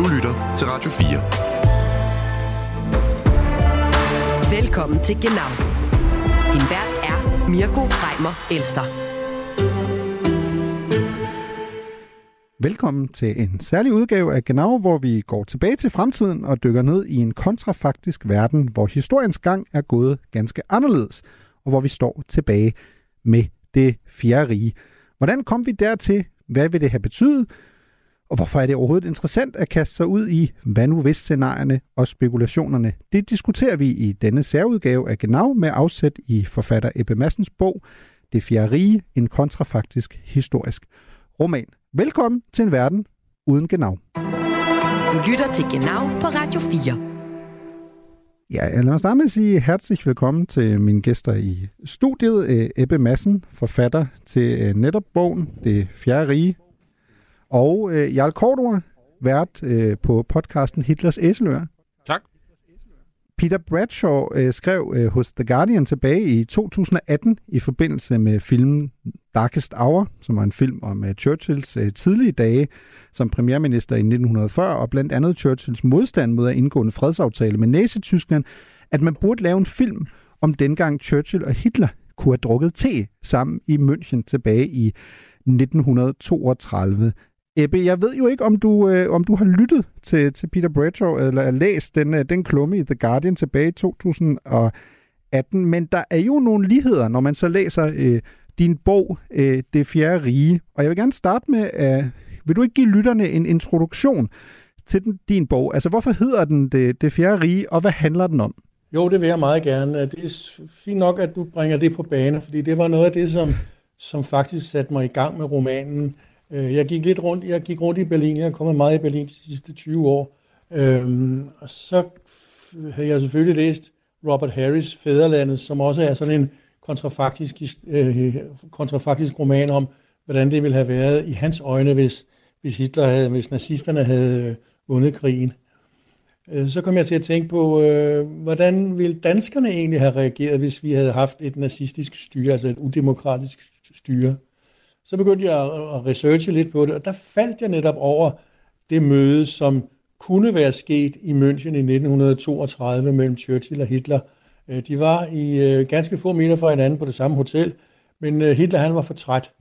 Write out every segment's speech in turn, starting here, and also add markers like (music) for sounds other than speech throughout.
Du lytter til Radio 4. Velkommen til Genau. Din vært er Mirko Reimer Elster. Velkommen til en særlig udgave af Genau, hvor vi går tilbage til fremtiden og dykker ned i en kontrafaktisk verden, hvor historiens gang er gået ganske anderledes, og hvor vi står tilbage med det fjerde rige. Hvordan kom vi dertil? Hvad vil det have betydet? Og hvorfor er det overhovedet interessant at kaste sig ud i hvad nu hvis scenarierne og spekulationerne? Det diskuterer vi i denne særudgave af Genau med afsæt i forfatter Ebbe Massens bog Det fjerde rige, en kontrafaktisk historisk roman. Velkommen til en verden uden Genau. Du lytter til Genau på Radio 4. Ja, lad mig starte med at sige herzlich velkommen til mine gæster i studiet. Ebbe Madsen, forfatter til øh, netop bogen Det Fjerde Rige. Og øh, Jarl Kortor, vært på podcasten Hitlers Æselør. Tak. Peter Bradshaw øh, skrev øh, hos The Guardian tilbage i 2018 i forbindelse med filmen Darkest Hour, som var en film om øh, Churchills øh, tidlige dage som premierminister i 1940, og blandt andet Churchills modstand mod at indgå en fredsaftale med Nazi-Tyskland, at man burde lave en film om dengang Churchill og Hitler kunne have drukket te sammen i München tilbage i 1932. Ebbe, jeg ved jo ikke, om du, øh, om du har lyttet til, til Peter Bradshaw, eller læst den, øh, den klumme i The Guardian tilbage i 2018, men der er jo nogle ligheder, når man så læser øh, din bog, øh, Det Fjerde Rige. Og jeg vil gerne starte med, øh, vil du ikke give lytterne en introduktion til den, din bog? Altså, hvorfor hedder den Det, det Fjerde Rige, og hvad handler den om? Jo, det vil jeg meget gerne. Det er fint nok, at du bringer det på bane, fordi det var noget af det, som, som faktisk satte mig i gang med romanen. Øh, jeg gik lidt rundt, jeg gik rundt i Berlin, jeg er kommet meget i Berlin de sidste 20 år, øhm, og så havde jeg selvfølgelig læst Robert Harris Fæderlandet, som også er sådan en kontrafaktisk, øh, kontrafaktisk roman om, hvordan det ville have været i hans øjne, hvis, hvis Hitler havde, hvis nazisterne havde øh, vundet krigen. Øh, så kom jeg til at tænke på, øh, hvordan ville danskerne egentlig have reageret, hvis vi havde haft et nazistisk styre, altså et udemokratisk styre. Så begyndte jeg at researche lidt på det, og der faldt jeg netop over det møde, som kunne være sket i München i 1932 mellem Churchill og Hitler. Øh, de var i øh, ganske få meter fra hinanden på det samme hotel, men øh, Hitler han var for træt,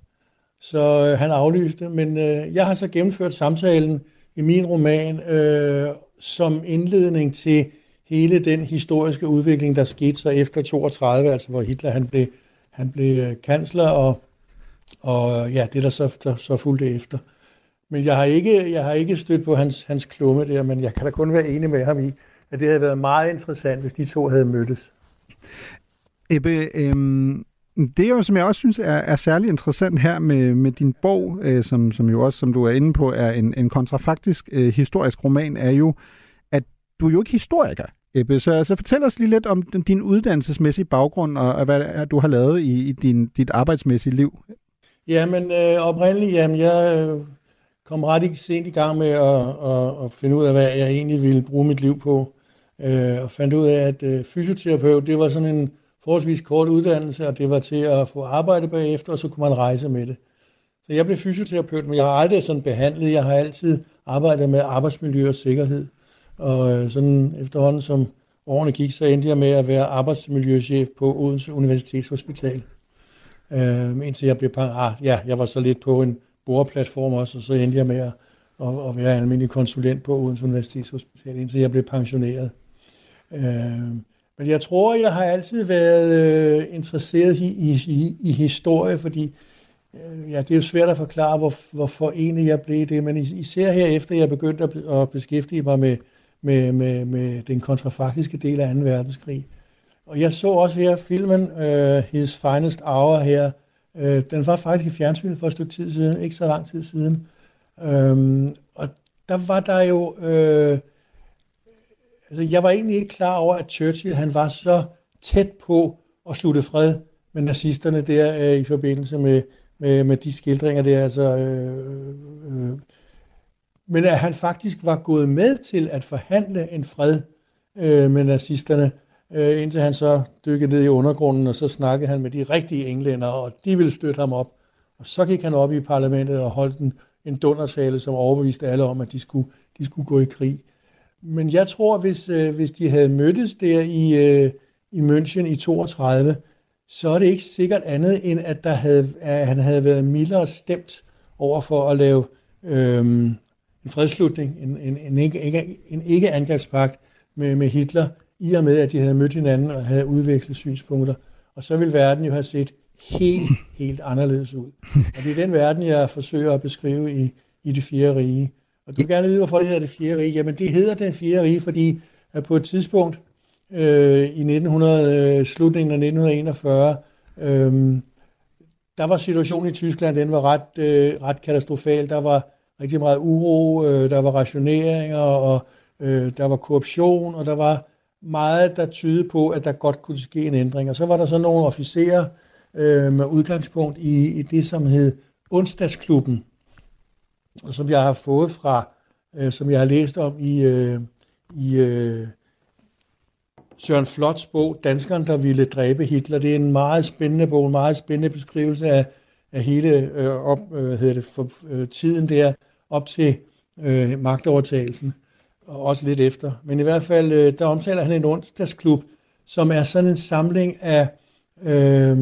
så han aflyste. Men jeg har så gennemført samtalen i min roman øh, som indledning til hele den historiske udvikling, der skete så efter 32, altså hvor Hitler han blev, han blev kansler, og og øh, ja, det der så, der, så fulgte efter. Men jeg har ikke, jeg har ikke stødt på hans, hans klumme der, men jeg kan da kun være enig med ham i, at det havde været meget interessant, hvis de to havde mødtes. Ebbe, øhm, det er jo, som jeg også synes er, er særlig interessant her med, med din bog, øh, som, som jo også, som du er inde på, er en, en kontrafaktisk øh, historisk roman, er jo, at du er jo ikke historiker. Ebbe, så, så fortæl os lige lidt om din, din uddannelsesmæssige baggrund, og, og hvad du har lavet i, i din, dit arbejdsmæssige liv. Jamen, øh, oprindeligt, jamen, jeg øh, kom ret sent i gang med at, at, at finde ud af, hvad jeg egentlig ville bruge mit liv på. Øh, og fandt ud af, at øh, fysioterapeut, det var sådan en forholdsvis kort uddannelse, og det var til at få arbejde bagefter, og så kunne man rejse med det. Så jeg blev fysioterapeut, men jeg har aldrig sådan behandlet. Jeg har altid arbejdet med arbejdsmiljø og sikkerhed. Og øh, sådan efterhånden som årene gik, så endte jeg med at være arbejdsmiljøchef på Odense Universitetshospital. Øh, indtil jeg blev parat. Ah, ja, jeg var så lidt på en boreplatform også, og så endte jeg med at, at, at være almindelig konsulent på Odense Universitetshospital, indtil jeg blev pensioneret. Øh, men jeg tror, jeg har altid været øh, interesseret i, i, i, i historie, fordi øh, ja, det er jo svært at forklare, hvor, hvorfor egentlig jeg blev det, men især her efter jeg begyndte at, at beskæftige mig med, med, med, med den kontrafaktiske del af 2. verdenskrig, og jeg så også her filmen uh, His Finest Hour her. Uh, den var faktisk i fjernsynet for et stykke tid siden, ikke så lang tid siden. Um, og der var der jo... Uh, altså jeg var egentlig ikke klar over, at Churchill han var så tæt på at slutte fred med nazisterne der uh, i forbindelse med, med, med de skildringer der. Altså, uh, uh, men at han faktisk var gået med til at forhandle en fred uh, med nazisterne, øh, indtil han så dykkede ned i undergrunden, og så snakkede han med de rigtige englænder, og de ville støtte ham op. Og så gik han op i parlamentet og holdt en, en dundertale, som overbeviste alle om, at de skulle, de skulle gå i krig. Men jeg tror, hvis, øh, hvis de havde mødtes der i, øh, i München i 32, så er det ikke sikkert andet, end at, der havde, at han havde været mildere stemt over for at lave øh, en fredslutning, en, en, en, ikke, en ikke-angrebspagt med, med Hitler, i og med, at de havde mødt hinanden og havde udvekslet synspunkter. Og så ville verden jo have set helt, helt anderledes ud. Og det er den verden, jeg forsøger at beskrive i, i det fjerde rige. Og du vil gerne vide, hvorfor det hedder det fjerde rige. Jamen, det hedder det fjerde rige, fordi at på et tidspunkt øh, i 1900, øh, slutningen af 1941, øh, der var situationen i Tyskland, den var ret, øh, ret katastrofal. Der var rigtig meget uro, øh, der var rationeringer, og øh, der var korruption, og der var meget, der tydede på, at der godt kunne ske en ændring. Og så var der så nogle officerer øh, med udgangspunkt i, i det, som hed onsdagsklubben, som jeg har fået fra, øh, som jeg har læst om i, øh, i øh, Søren Flots bog, Danskeren, der ville dræbe Hitler. Det er en meget spændende bog, en meget spændende beskrivelse af, af hele øh, op, øh, hedder det, for, øh, tiden der op til øh, magtovertagelsen, og også lidt efter. Men i hvert fald, øh, der omtaler han en onsdagsklub, som er sådan en samling af øh,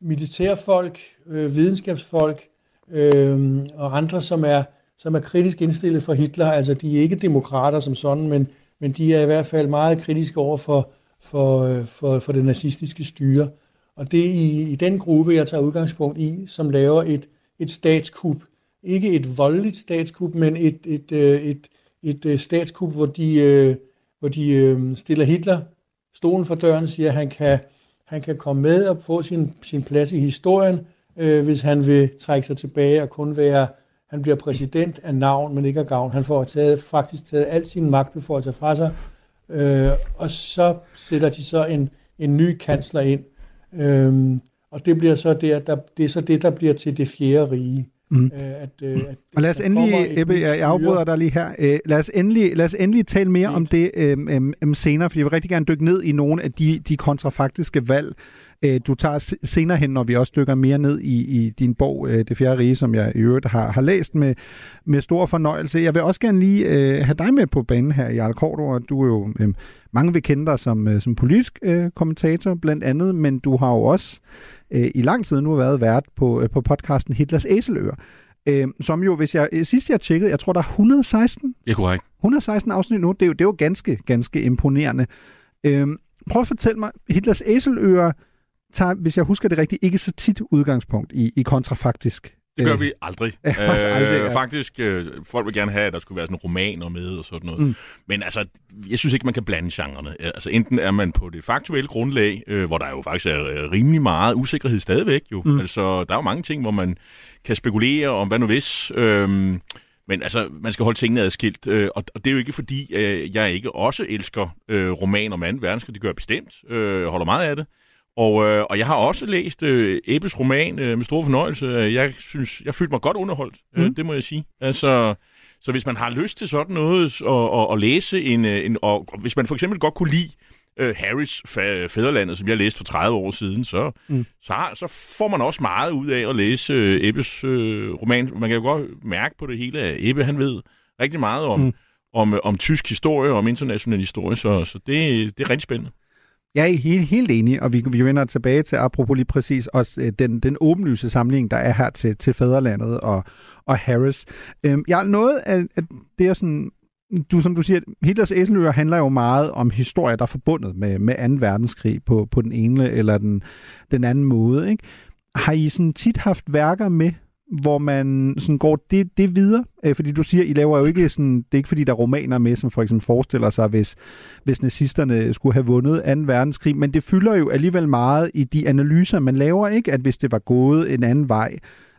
militærfolk, øh, videnskabsfolk øh, og andre, som er, som er kritisk indstillet for Hitler. Altså, de er ikke demokrater som sådan, men, men de er i hvert fald meget kritiske over for, for, øh, for, for det nazistiske styre. Og det er i, i den gruppe, jeg tager udgangspunkt i, som laver et, et statskup. Ikke et voldeligt statskup, men et, et, øh, et, et, et øh, statskup, hvor de, øh, hvor de øh, stiller Hitler stolen for døren, siger, at han kan, han kan komme med og få sin, sin plads i historien, øh, hvis han vil trække sig tilbage og kun være, han bliver præsident af navn, men ikke af gavn. Han får taget, faktisk taget al sin magtbeføjelser fra sig, øh, og så sætter de så en, en ny kansler ind. Øh, og det bliver så der, der, det er så det, der bliver til det fjerde rige. Mm. Øh, at, øh, at, og lad os endelig, Ebbe, jeg afbryder dig lige her. Øh, lad, os endelig, lad os endelig tale mere om det øh, øh, senere, fordi jeg vil rigtig gerne dykke ned i nogle af de, de kontrafaktiske valg, øh, du tager senere hen, når vi også dykker mere ned i, i din bog, øh, Det fjerde rige, som jeg i øvrigt har, har læst med, med stor fornøjelse. Jeg vil også gerne lige øh, have dig med på banen her, Jarl Korto, du er jo... Øh, mange vil kende dig som, øh, som politisk øh, kommentator blandt andet, men du har jo også øh, i lang tid nu været vært på, øh, på podcasten Hitlers Æseløer. Øh, som jo, hvis jeg, øh, sidst jeg tjekkede, jeg tror, der er 116. Det er korrekt. 116 afsnit nu. Det er jo, det er jo ganske, ganske imponerende. Øh, prøv at fortælle mig, Hitlers Æseløer tager, hvis jeg husker det rigtigt, ikke så tit udgangspunkt i, i kontrafaktisk det gør øh, vi aldrig. Ja, faktisk, øh, aldrig ja. faktisk øh, folk vil gerne have, at der skulle være sådan romaner med og sådan noget. Mm. Men altså, jeg synes ikke, man kan blande genrerne. Altså, enten er man på det faktuelle grundlag, øh, hvor der jo faktisk er rimelig meget usikkerhed stadigvæk. Jo. Mm. Altså, der er jo mange ting, hvor man kan spekulere om, hvad nu hvis... Øh, men altså, man skal holde tingene adskilt, øh, og, og det er jo ikke fordi, øh, jeg ikke også elsker øh, romaner om 2. verdenskrig. Det gør jeg bestemt. Øh, holder meget af det. Og, øh, og jeg har også læst øh, Ebbes roman øh, med stor fornøjelse. Jeg synes, jeg følte mig godt underholdt, øh, mm. øh, det må jeg sige. Altså, så hvis man har lyst til sådan noget og, og, og læse en, øh, en og, og hvis man for eksempel godt kunne lide øh, Harrys Fæderlandet, som jeg læste for 30 år siden, så, mm. så, har, så får man også meget ud af at læse øh, Ebbes øh, roman. Man kan jo godt mærke på det hele, at Ebbe han ved rigtig meget om, mm. om, om tysk historie og om international historie, så, så det, det er rigtig spændende. Jeg er helt, helt enig, og vi, vi vender tilbage til, apropos lige præcis, også øh, den, den åbenlyse samling, der er her til, til Fæderlandet og, og Harris. Øhm, jeg noget af, af det er sådan, du, som du siger, Hitlers æseløer handler jo meget om historie, der er forbundet med, med 2. verdenskrig på, på den ene eller den, den anden måde. Ikke? Har I sådan tit haft værker med, hvor man sådan går det, det videre? Øh, fordi du siger, I laver jo ikke sådan, det er ikke fordi, der er romaner med, som for eksempel forestiller sig, hvis, hvis nazisterne skulle have vundet 2. verdenskrig, men det fylder jo alligevel meget i de analyser, man laver, ikke? At hvis det var gået en anden vej,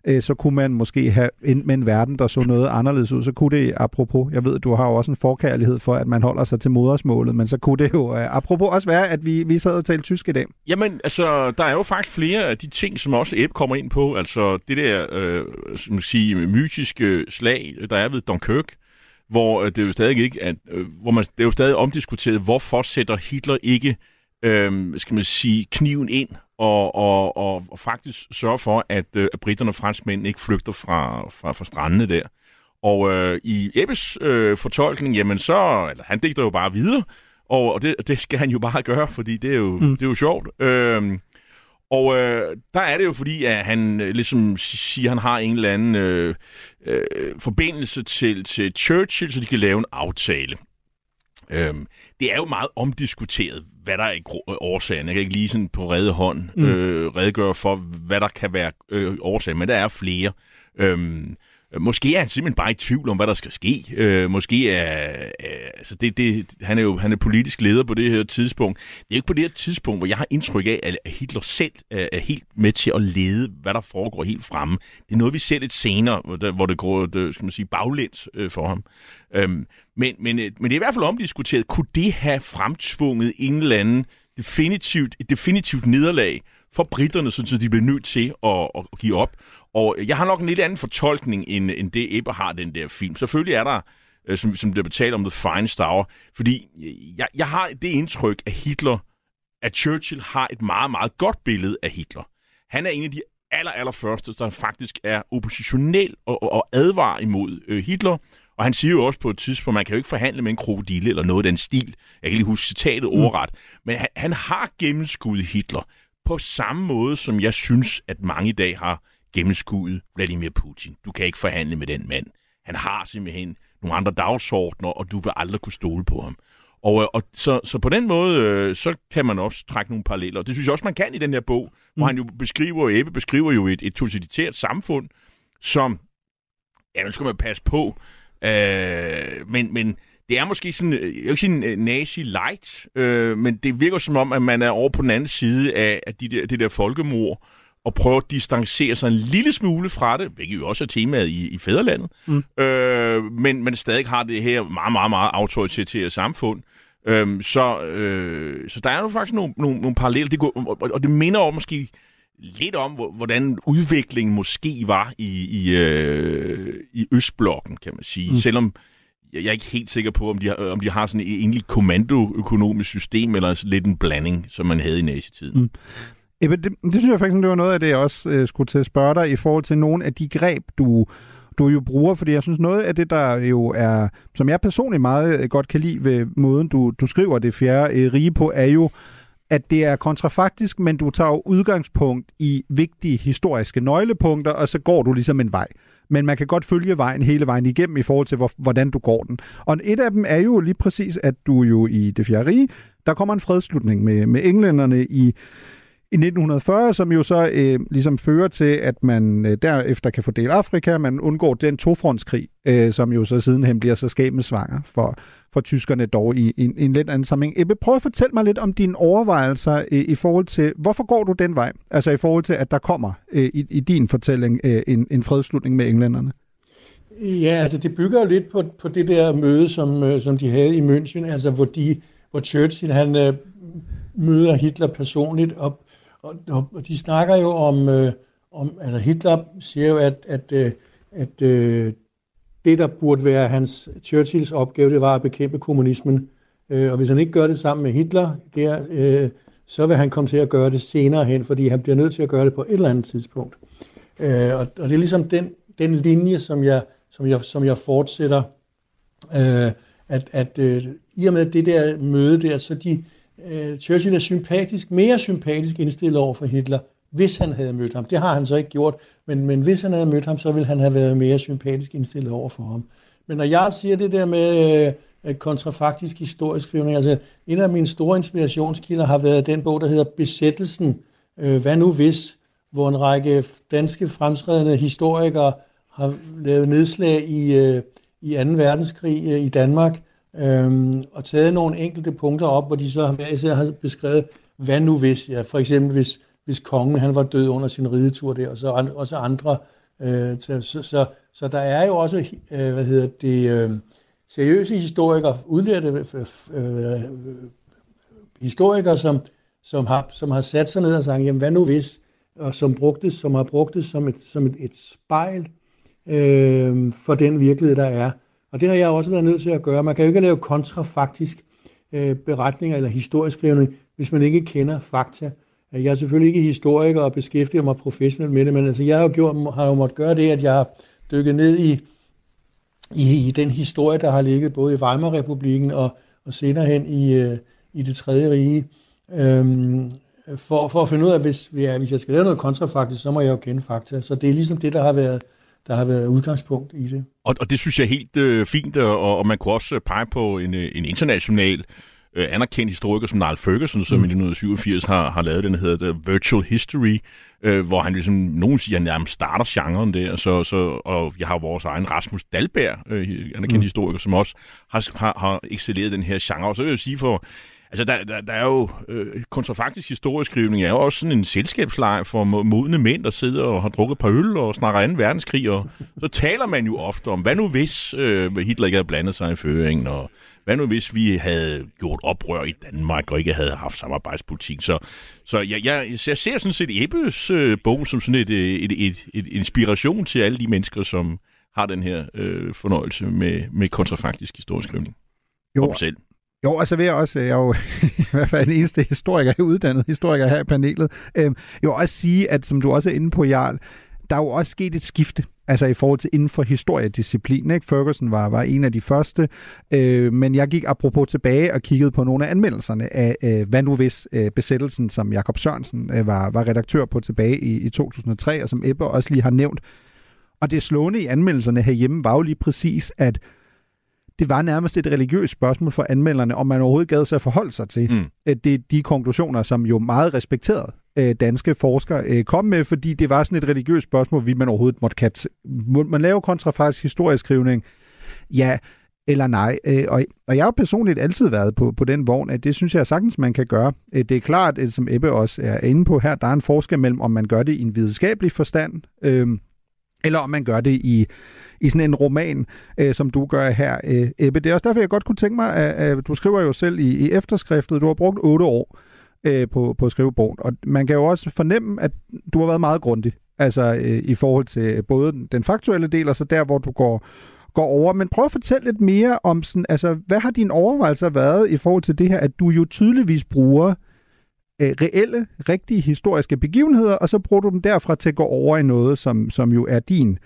øh, så kunne man måske have endt med en verden, der så noget anderledes ud. Så kunne det, apropos, jeg ved, du har jo også en forkærlighed for, at man holder sig til modersmålet, men så kunne det jo, øh, apropos også være, at vi, vi sad og talte tysk i dag. Jamen, altså, der er jo faktisk flere af de ting, som også Ebb kommer ind på. Altså, det der, øh, som sige, mytiske slag, der er ved Dunkirk, hvor øh, det er jo stadig ikke, at, øh, hvor man, det er jo stadig omdiskuteret, hvorfor sætter Hitler ikke, øh, skal man sige, kniven ind og, og, og, og faktisk sørge for, at, øh, at britterne og franskmændene ikke flygter fra, fra, fra strandene der. Og øh, i Ebbes øh, fortolkning, jamen så, eller han digter jo bare videre, og, og det, det skal han jo bare gøre, fordi det er jo, mm. det er jo sjovt. Øh, og øh, der er det jo fordi, at han øh, ligesom siger, at han har en eller anden øh, øh, forbindelse til, til Churchill, så de kan lave en aftale. Øhm, det er jo meget omdiskuteret, hvad der er årsagen. Jeg kan ikke lige sådan på redde hånd mm. øh, redegøre for, hvad der kan være øh, årsagen, men der er flere. Øhm, Øh, måske er han simpelthen bare i tvivl om, hvad der skal ske. Øh, måske er... Øh, altså det, det, han er jo han er politisk leder på det her tidspunkt. Det er ikke på det her tidspunkt, hvor jeg har indtryk af, at Hitler selv er helt med til at lede, hvad der foregår helt fremme. Det er noget, vi ser lidt senere, hvor det går det, skal man sige, baglæns øh, for ham. Øhm, men, men, øh, men det er i hvert fald omdiskuteret. Kunne det have fremtvunget en eller anden definitivt, et definitivt nederlag for britterne, så de blev nødt til at, at give op. Og jeg har nok en lidt anden fortolkning, end, end det Ebbe har, den der film. Selvfølgelig er der, øh, som, som der betalt om The Finest Hour, fordi jeg, jeg har det indtryk, at Hitler, at Churchill har et meget, meget godt billede af Hitler. Han er en af de aller, aller første, der faktisk er oppositionel og, og, og advarer imod øh, Hitler. Og han siger jo også på et tidspunkt, man kan jo ikke forhandle med en krokodille eller noget af den stil. Jeg kan lige huske citatet mm. overret. Men han, han har gennemskuddet Hitler på samme måde, som jeg synes, at mange i dag har gennemskuddet Vladimir Putin. Du kan ikke forhandle med den mand. Han har simpelthen nogle andre dagsordner, og du vil aldrig kunne stole på ham. Og, øh, og så, så på den måde, øh, så kan man også trække nogle paralleller. Det synes jeg også, man kan i den her bog, mm. hvor han jo beskriver, Ebbe beskriver jo et, et totalitært samfund, som, ja, nu skal man passe på, øh, men, men det er måske sådan, øh, jeg vil ikke sige nazi-light, øh, men det virker som om, at man er over på den anden side af, af de der, det der folkemord, og prøve at distancere sig en lille smule fra det, hvilket jo også er temaet i, i fædrelandet, mm. øh, men, men stadig har det her meget, meget, meget autoritative samfund. Øh, så, øh, så der er jo faktisk nogle, nogle, nogle paralleller, det går, og, og det minder om måske lidt om, hvordan udviklingen måske var i, i, øh, i Østblokken, kan man sige. Mm. Selvom jeg er ikke helt sikker på, om de har, øh, om de har sådan et egentlig kommandoøkonomisk system, eller lidt en blanding, som man havde i nazitiden. Mm. Ebbe, det, det synes jeg faktisk, det var noget af det, jeg også øh, skulle til at spørge dig i forhold til nogle af de greb, du, du jo bruger, fordi jeg synes noget af det, der jo er, som jeg personligt meget øh, godt kan lide ved måden, du, du skriver det fjerde øh, rige på, er jo, at det er kontrafaktisk, men du tager jo udgangspunkt i vigtige historiske nøglepunkter, og så går du ligesom en vej. Men man kan godt følge vejen hele vejen igennem i forhold til, hvor, hvordan du går den. Og et af dem er jo lige præcis, at du jo i det fjerde rige, der kommer en fredslutning med, med englænderne i i 1940, som jo så øh, ligesom fører til, at man øh, derefter kan fordele Afrika, man undgår den tofrontskrig, øh, som jo så sidenhen bliver så skæbnesvanger for, for tyskerne dog i, i, i en lidt anden sammenhæng. Ebbe, prøv at fortælle mig lidt om dine overvejelser i, i forhold til, hvorfor går du den vej? Altså i forhold til, at der kommer øh, i, i din fortælling øh, en, en fredslutning med englænderne. Ja, altså det bygger jo lidt på, på det der møde, som, øh, som de havde i München, altså hvor, de, hvor Churchill han øh, møder Hitler personligt, og og, og de snakker jo om, øh, om altså Hitler siger jo, at, at, øh, at øh, det, der burde være hans Churchills opgave, det var at bekæmpe kommunismen. Øh, og hvis han ikke gør det sammen med Hitler, der, øh, så vil han komme til at gøre det senere hen, fordi han bliver nødt til at gøre det på et eller andet tidspunkt. Øh, og, og det er ligesom den, den linje, som jeg, som jeg, som jeg fortsætter, øh, at, at øh, i og med det der møde der, så de, øh, Churchill er sympatisk, mere sympatisk indstillet over for Hitler, hvis han havde mødt ham. Det har han så ikke gjort, men, men hvis han havde mødt ham, så ville han have været mere sympatisk indstillet over for ham. Men når jeg siger det der med øh, kontrafaktisk historisk skrivning, altså en af mine store inspirationskilder har været den bog, der hedder Besættelsen, øh, hvad nu hvis, hvor en række danske fremskredende historikere har lavet nedslag i, øh, i 2. verdenskrig øh, i Danmark, øh, og taget nogle enkelte punkter op, hvor de så hver især har beskrevet, hvad nu hvis, ja, for eksempel hvis, hvis kongen han var død under sin ridetur der, og så andre, også andre. Øh, så, så, så, så der er jo også, øh, hvad hedder det, øh, seriøse historikere, udlærte øh, øh, øh, historikere, som, som, har, som har sat sig ned og sagt, jamen hvad nu hvis, og som, brugtes, som har brugt det som et, som et, et spejl øh, for den virkelighed, der er. Og det har jeg også været nødt til at gøre. Man kan jo ikke lave kontrafaktisk øh, beretninger eller historieskrivning, hvis man ikke kender fakta. Jeg er selvfølgelig ikke historiker og beskæftiger mig professionelt med det, men altså, jeg har jo, gjort, har jo måttet gøre det, at jeg har dykket ned i, i, i den historie, der har ligget både i Weimar-republiken og, og senere hen i, øh, i det tredje rige. Øhm, for, for at finde ud af, hvis, hvis jeg skal lave noget kontrafaktisk, så må jeg jo kende fakta. Så det er ligesom det, der har været, der har været udgangspunkt i det. Og, og det synes jeg er helt øh, fint, og, og man kunne også pege på en, øh, en international øh, anerkendt historiker som Niall Ferguson, som mm. i 1987 har, har lavet den, der hedder The Virtual History, øh, hvor han ligesom, nogen siger, at han nærmest starter genren der, så, så, og jeg har vores egen Rasmus Dalberg, øh, anerkendt mm. historiker, som også har, har, har excelleret den her genre. Og så vil jeg sige for, Altså, der, der, der er jo... Øh, kontrafaktisk historieskrivning er jo også sådan en selskabsleg for modne mænd, der sidder og har drukket et par øl og snakker 2. verdenskrig, og så taler man jo ofte om, hvad nu hvis øh, Hitler ikke havde blandet sig i føringen, og hvad nu hvis vi havde gjort oprør i Danmark og ikke havde haft samarbejdspolitik? Så, så jeg, jeg, jeg ser sådan set Ebbes øh, bog som sådan et, et, et, et inspiration til alle de mennesker, som har den her øh, fornøjelse med, med kontrafaktisk historieskrivning. Jo, selv. Jo, og så vil jeg også, øh, jeg er jo (laughs) i hvert fald den eneste historiker, uddannet historiker her i panelet, øh, jo også sige, at som du også er inde på, Jarl, der er jo også sket et skifte, altså i forhold til inden for historiedisciplinen. Ikke? Ferguson var, var en af de første, øh, men jeg gik apropos tilbage og kiggede på nogle af anmeldelserne af, øh, hvad nu hvis øh, besættelsen, som Jakob Sørensen øh, var, var redaktør på tilbage i, i 2003, og som Ebbe også lige har nævnt. Og det slående i anmeldelserne herhjemme var jo lige præcis, at det var nærmest et religiøst spørgsmål for anmelderne, om man overhovedet gad sig at forholde sig til mm. det, de konklusioner, som jo meget respekteret øh, danske forskere øh, kom med, fordi det var sådan et religiøst spørgsmål, vi man overhovedet måtte kat. Må man lave kontrafaktisk historieskrivning? Ja eller nej. Øh, og, og jeg har personligt altid været på, på den vogn, at det synes jeg sagtens, man kan gøre. Øh, det er klart, som Ebbe også er inde på her, der er en forskel mellem, om man gør det i en videnskabelig forstand, øh, eller om man gør det i i sådan en roman, øh, som du gør her, øh, Ebbe. Det er også derfor, jeg godt kunne tænke mig, at, at du skriver jo selv i, i efterskriftet, du har brugt otte år øh, på, på skrivebogen, og man kan jo også fornemme, at du har været meget grundig, altså øh, i forhold til både den faktuelle del, og så der, hvor du går går over. Men prøv at fortælle lidt mere om, sådan, altså, hvad har dine overvejelser været i forhold til det her, at du jo tydeligvis bruger øh, reelle, rigtige historiske begivenheder, og så bruger du dem derfra til at gå over i noget, som, som jo er din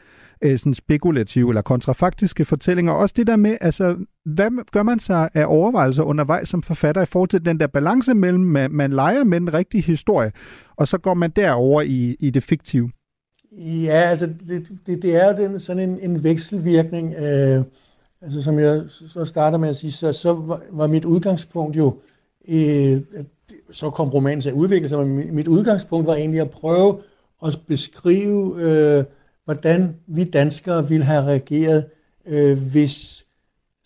øh, sådan spekulative eller kontrafaktiske fortællinger. Også det der med, altså, hvad gør man sig af overvejelser undervejs som forfatter i forhold til den der balance mellem, man, man leger med den rigtige historie, og så går man derover i, i det fiktive? Ja, altså det, det, det er jo den, sådan en, en vekselvirkning. Øh, altså som jeg så starter med at sige, så, så var, var mit udgangspunkt jo, øh, så kom romanen til at udvikle sig, men mit udgangspunkt var egentlig at prøve at beskrive øh, hvordan vi danskere ville have reageret, øh, hvis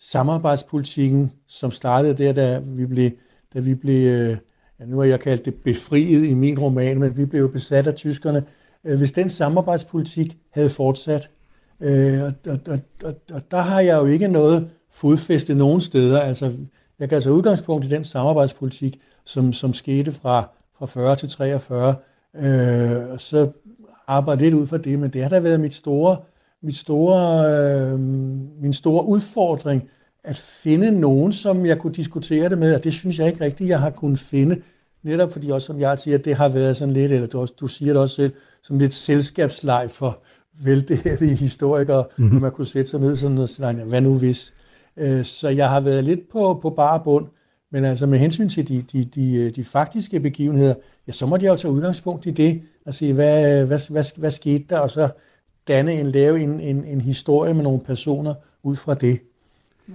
samarbejdspolitikken, som startede der, da vi blev, da vi blev øh, ja, nu har jeg kaldt det befriet i min roman, men vi blev besat af tyskerne, øh, hvis den samarbejdspolitik havde fortsat, øh, og, og, og, og, og der har jeg jo ikke noget fodfæste nogen steder, altså jeg kan altså udgangspunkt i den samarbejdspolitik, som, som skete fra, fra 40 til 43, øh, så arbejde lidt ud fra det, men det har da været mit store, mit store, øh, min store udfordring, at finde nogen, som jeg kunne diskutere det med, og det synes jeg ikke rigtigt, jeg har kunnet finde, netop fordi også, som jeg siger, det har været sådan lidt, eller du, du siger det også selv, som lidt selskabsleg for veldævige historikere, mm-hmm. når man kunne sætte sig ned sådan og sige, hvad nu hvis? Øh, så jeg har været lidt på, på bare bund, men altså med hensyn til de, de, de, de faktiske begivenheder, ja, så måtte jeg jo tage udgangspunkt i det, og sige, hvad, hvad, hvad, hvad skete der, og så danne en, lave en, en, en historie med nogle personer ud fra det.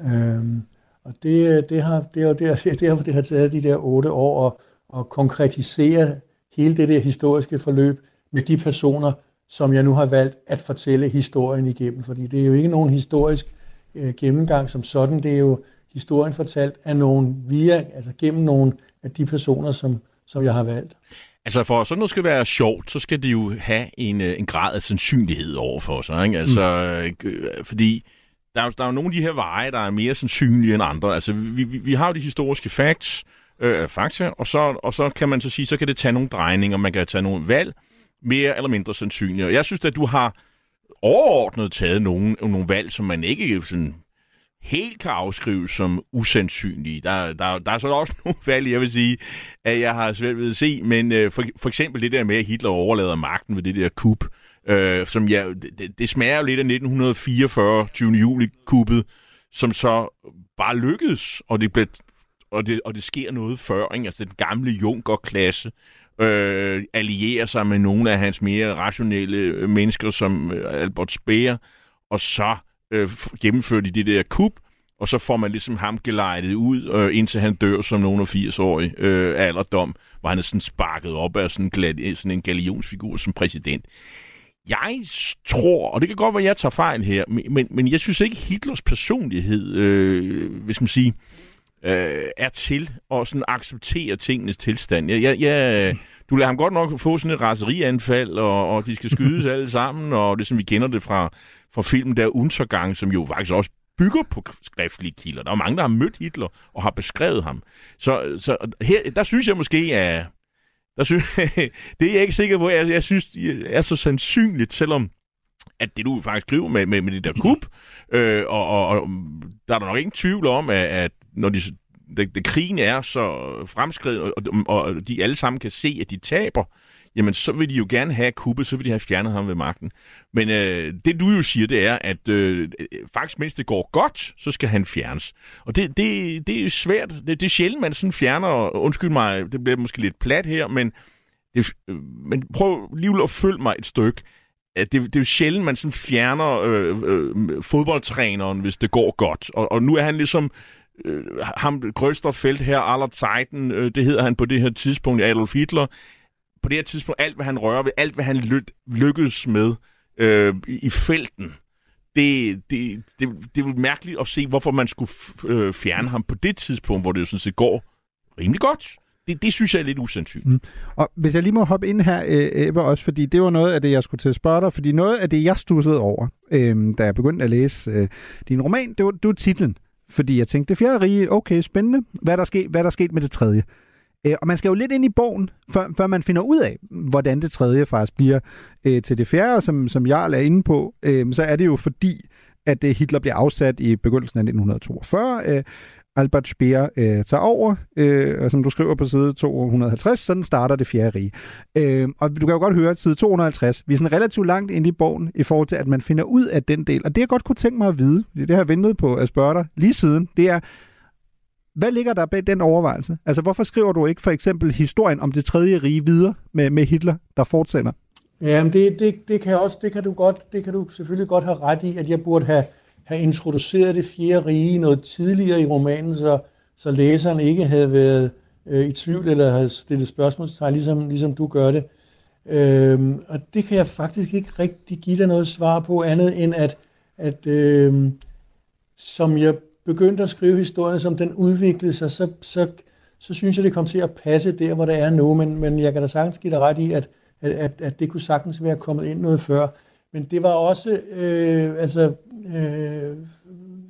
Øhm, og det, det, har, det, er, (laughs) det, er, det, er, det har taget de der otte år at, at konkretisere hele det der historiske forløb med de personer, som jeg nu har valgt at fortælle historien igennem. Fordi det er jo ikke nogen historisk øh, gennemgang som sådan, det er jo historien fortalt af nogen via, altså gennem nogle af de personer, som, som jeg har valgt. Altså for sådan noget skal være sjovt, så skal det jo have en, øh, en grad af sandsynlighed over for sig. Ikke? Altså, mm. øh, fordi der er, jo, der er jo nogle af de her veje, der er mere sandsynlige end andre. Altså vi, vi, vi har jo de historiske facts, øh, fakta, og så, og så kan man så sige, så kan det tage nogle drejninger, man kan tage nogle valg, mere eller mindre sandsynlige. Og jeg synes, at du har overordnet taget nogle, nogle valg, som man ikke sådan helt kan afskrives som usandsynlige. Der, der, der er så også (laughs) nogle valg, jeg vil sige, at jeg har svært ved at se, men øh, for, for eksempel det der med, at Hitler overlader magten ved det der kup, øh, som ja, det, det smager jo lidt af 1944, 20. juli-kuppet, som så bare lykkedes, og det, blev, og det, og det sker noget før. Ikke? Altså den gamle Junker-klasse øh, allierer sig med nogle af hans mere rationelle øh, mennesker, som øh, Albert Speer, og så øh, gennemfører de det der kup, og så får man ligesom ham gelejtet ud, øh, indtil han dør som nogen af 80-årig øh, alderdom, hvor han er sådan sparket op af sådan, glad, øh, sådan en galionsfigur som præsident. Jeg tror, og det kan godt være, at jeg tager fejl her, men, men jeg synes ikke, Hitlers personlighed, øh, hvis man siger, øh, er til at sådan acceptere tingenes tilstand. Jeg, jeg, jeg, du lader ham godt nok få sådan et raserianfald, og, og de skal skydes alle sammen, og det som vi kender det fra, fra filmen der Untergang, som jo faktisk også bygger på skriftlige kilder. Der er mange, der har mødt Hitler og har beskrevet ham. Så, så her, der synes jeg måske, at der synes, (laughs) det er jeg ikke sikker på. Jeg, jeg synes, det er så sandsynligt, selvom at det du faktisk skriver med, med, med det der kub, øh, og, og, og der er der nok ingen tvivl om, at, at når de, de, de, krigen er så fremskrevet, og, og, og de alle sammen kan se, at de taber, jamen så vil de jo gerne have kuppet, så vil de have fjernet ham ved magten. Men øh, det du jo siger, det er, at øh, faktisk mens det går godt, så skal han fjernes. Og det, det, det er svært. Det, det er sjældent, man sådan fjerner, og undskyld mig, det bliver måske lidt plat her, men, det, øh, men prøv lige at følge mig et stykke. at Det, det er jo sjældent, man sådan fjerner øh, øh, fodboldtræneren, hvis det går godt. Og, og nu er han ligesom øh, ham Grøsterfeldt her, aller Zeiten, øh, det hedder han på det her tidspunkt, Adolf Hitler på det her tidspunkt, alt hvad han rører ved, alt hvad han ly- lykkedes med øh, i felten, det, det, det, det er mærkeligt at se, hvorfor man skulle øh, fjerne ham på det tidspunkt, hvor det jo sådan set går rimelig godt. Det, det synes jeg er lidt usandsynligt. Mm. Og hvis jeg lige må hoppe ind her, Ebbe, også, fordi det var noget af det, jeg skulle til at spørge dig, fordi noget af det, jeg stussede over, øh, da jeg begyndte at læse øh, din roman, det var, det var titlen. Fordi jeg tænkte, det fjerde rige, okay, spændende. Hvad er der sket, hvad er der sket med det tredje? Øh, og man skal jo lidt ind i bogen, før, før man finder ud af, hvordan det tredje faktisk bliver øh, til det fjerde, som, som Jarl er inde på. Øh, så er det jo fordi, at øh, Hitler bliver afsat i begyndelsen af 1942. Øh, Albert Speer øh, tager over, øh, og som du skriver på side 250, sådan starter det fjerde rige. Øh, og du kan jo godt høre, at side 250, vi er sådan relativt langt ind i bogen, i forhold til, at man finder ud af den del. Og det jeg godt kunne tænke mig at vide, det har jeg ventet på at spørge dig lige siden, det er, hvad ligger der bag den overvejelse? Altså, hvorfor skriver du ikke for eksempel historien om det tredje rige videre med, med Hitler, der fortsætter? Jamen, det, det, det, kan også, det kan du godt, det kan du selvfølgelig godt have ret i, at jeg burde have, have introduceret det fjerde rige noget tidligere i romanen, så, så læseren ikke havde været øh, i tvivl eller havde stillet spørgsmålstegn, ligesom, ligesom du gør det. Øhm, og det kan jeg faktisk ikke rigtig give dig noget svar på, andet end at, at øh, som jeg begyndte at skrive historien, som den udviklede sig, så, så, så synes jeg, det kom til at passe der, hvor det er nu. Men, men jeg kan da sagtens give dig ret i, at, at, at, at det kunne sagtens være kommet ind noget før. Men det var også, øh, altså, øh,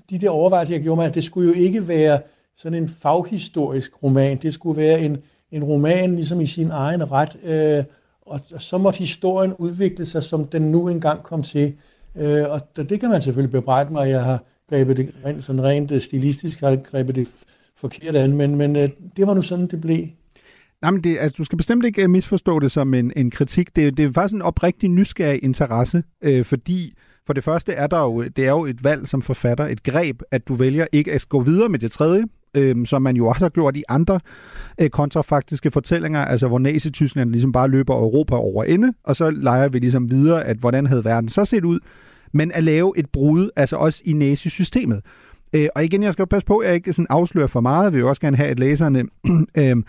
de der overvejelser, jeg gjorde mig, at det skulle jo ikke være sådan en faghistorisk roman. Det skulle være en, en roman ligesom i sin egen ret. Øh, og, og så måtte historien udvikle sig, som den nu engang kom til. Øh, og det kan man selvfølgelig bebrejde mig, at jeg har grebet det rent, sådan rent øh, stilistisk, har grebet det forkert an, men, men øh, det var nu sådan, det blev. Nej, men det, altså, du skal bestemt ikke øh, misforstå det som en, en kritik. Det, det er faktisk en oprigtig nysgerrig interesse, øh, fordi for det første er der jo, det er jo et valg som forfatter, et greb, at du vælger ikke at gå videre med det tredje, øh, som man jo også har gjort i andre øh, kontrafaktiske fortællinger, altså hvor Nazi-Tyskland ligesom bare løber Europa over ende, og så leger vi ligesom videre, at hvordan havde verden så set ud, men at lave et brud, altså også i næsesystemet. Øh, og igen, jeg skal passe på, at jeg ikke sådan afslører for meget. Vi vil jo også gerne have, at læserne (clears throat) øh,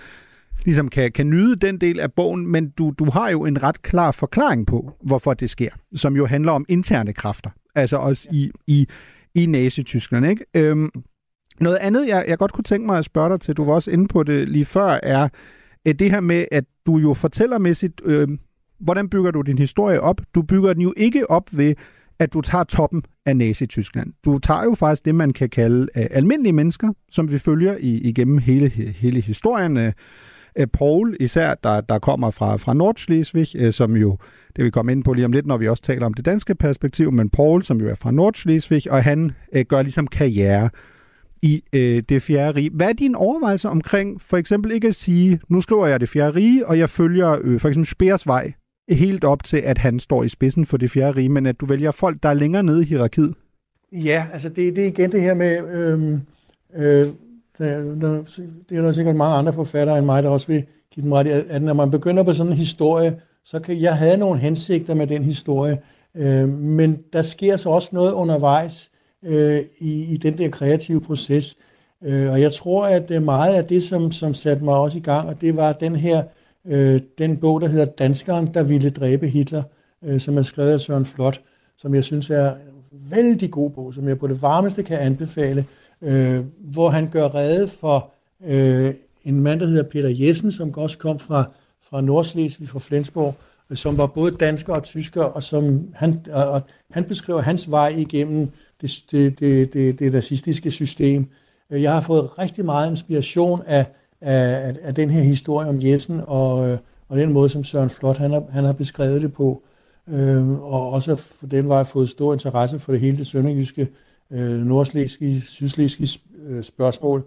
ligesom kan, kan nyde den del af bogen, men du, du har jo en ret klar forklaring på, hvorfor det sker, som jo handler om interne kræfter, altså også i, i, i Nazi-Tyskland. Ikke? Øhm, noget andet, jeg, jeg godt kunne tænke mig at spørge dig til, du var også inde på det lige før, er det her med, at du jo fortællermæssigt, øh, hvordan bygger du din historie op? Du bygger den jo ikke op ved at du tager toppen af Nazi-Tyskland. Du tager jo faktisk det, man kan kalde uh, almindelige mennesker, som vi følger i, igennem hele, hele historien. Øh, øh, uh, Paul især, der, der kommer fra, fra Nordschleswig, uh, som jo, det vi kommer ind på lige om lidt, når vi også taler om det danske perspektiv, men Paul, som jo er fra Nordschleswig, og han uh, gør ligesom karriere i øh, det fjerde rige. Hvad er din overvejelser omkring for eksempel ikke at sige, nu skriver jeg det fjerde rige, og jeg følger øh, for eksempel Speers vej helt op til, at han står i spidsen for det fjerde rige, men at du vælger folk, der er længere nede i hierarkiet? Ja, altså det, det er igen det her med, øhm, øh, der, der, det er der sikkert mange andre forfattere end mig, der også vil give dem ret i, at når man begynder på sådan en historie, så kan jeg have nogle hensigter med den historie, øh, men der sker så også noget undervejs øh, i, i den der kreative proces, øh, og jeg tror, at øh, meget af det, som, som satte mig også i gang, og det var den her, øh, øh, den bog, der hedder Danskeren, der ville dræbe Hitler, øh, som er skrevet af Søren Flot, som jeg synes er en vældig god bog, som jeg på det varmeste kan anbefale, øh, hvor han gør rede for øh, en mand, der hedder Peter Jessen, som også kom fra, fra Nordslesvig, fra Flensborg, øh, som var både dansker og tysker, og som han, og, og han beskriver hans vej igennem det, det, det, det, det nazistiske system. Øh, jeg har fået rigtig meget inspiration af, af, af den her historie om Jessen, og, øh, og den måde, som Søren Flot han har, han har beskrevet det på, øh, og også for den vej fået stor interesse for det hele det sønderjyske øh, nordslæske, sydslesvige øh, spørgsmål.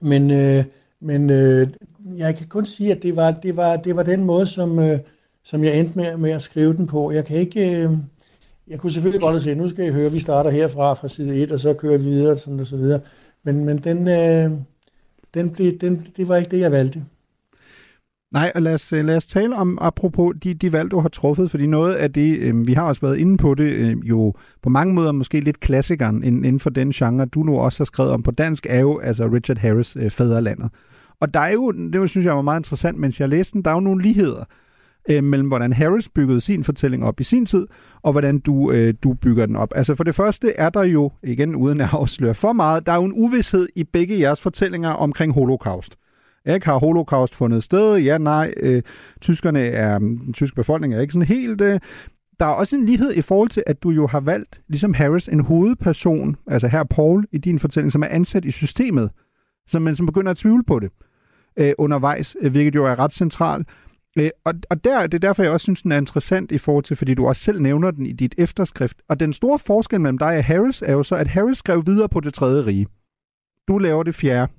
Men, øh, men øh, jeg kan kun sige, at det var, det var, det var den måde, som, øh, som jeg endte med, med at skrive den på. Jeg kan ikke... Øh, jeg kunne selvfølgelig godt se, nu skal I høre, vi starter herfra fra side 1, og så kører vi videre, sådan og så videre. Men, men den, øh, den blev, den, det var ikke det, jeg valgte. Nej, og lad os, øh, lad os tale om, apropos de, de valg, du har truffet, fordi noget af det, øh, vi har også været inde på det, øh, jo på mange måder måske lidt klassikeren inden for den genre, du nu også har skrevet om på dansk, er jo altså Richard Harris, øh, Fæderlandet. Og der er jo, det synes jeg var meget interessant, mens jeg læste den, der er jo nogle ligheder øh, Øh, mellem, hvordan Harris byggede sin fortælling op i sin tid, og hvordan du, øh, du bygger den op. Altså for det første er der jo, igen uden at afsløre for meget, der er jo en uvidshed i begge jeres fortællinger omkring holocaust. Ikke? Har holocaust fundet sted? Ja, nej. Øh, tyskerne er, mm, den tyske befolkning er ikke sådan helt... Øh, der er også en lighed i forhold til, at du jo har valgt, ligesom Harris, en hovedperson, altså her Paul i din fortælling, som er ansat i systemet, som man som begynder at tvivle på det øh, undervejs, øh, hvilket jo er ret centralt. Øh, og, og der, det er derfor, jeg også synes, den er interessant i forhold til, fordi du også selv nævner den i dit efterskrift. Og den store forskel mellem dig og Harris er jo så, at Harris skrev videre på det tredje rige. Du laver det fjerde.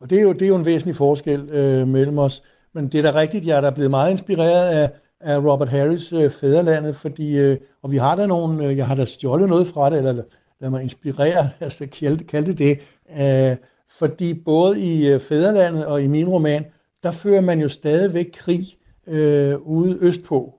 Og det er jo, det er jo en væsentlig forskel øh, mellem os. Men det er da rigtigt, jeg er da blevet meget inspireret af, af Robert Harris øh, Fæderlandet, fordi, øh, og vi har da nogle, øh, jeg har da stjålet noget fra det, eller lad mig inspirere, (laughs) altså kalde, kalde det det, øh, fordi både i øh, Fæderlandet og i min roman, der fører man jo stadigvæk krig øh, ude østpå.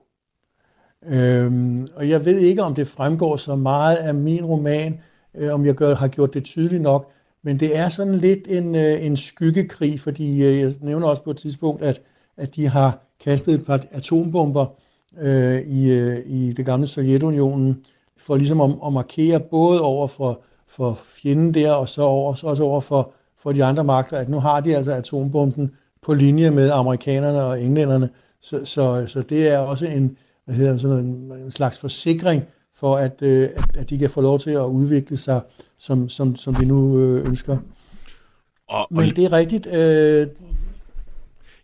Øhm, og jeg ved ikke, om det fremgår så meget af min roman, øh, om jeg gør, har gjort det tydeligt nok, men det er sådan lidt en, øh, en skyggekrig, fordi øh, jeg nævner også på et tidspunkt, at, at de har kastet et par atombomber øh, i, øh, i det gamle Sovjetunionen, for ligesom at, at markere både over for, for fjenden der, og så, over, så også over for, for de andre magter, at nu har de altså atombomben på linje med amerikanerne og englænderne. Så, så, så det er også en, hvad hedder, sådan en, en slags forsikring for, at, øh, at, at de kan få lov til at udvikle sig, som, som, som vi nu øh, ønsker. Og, og Men det er rigtigt. Øh,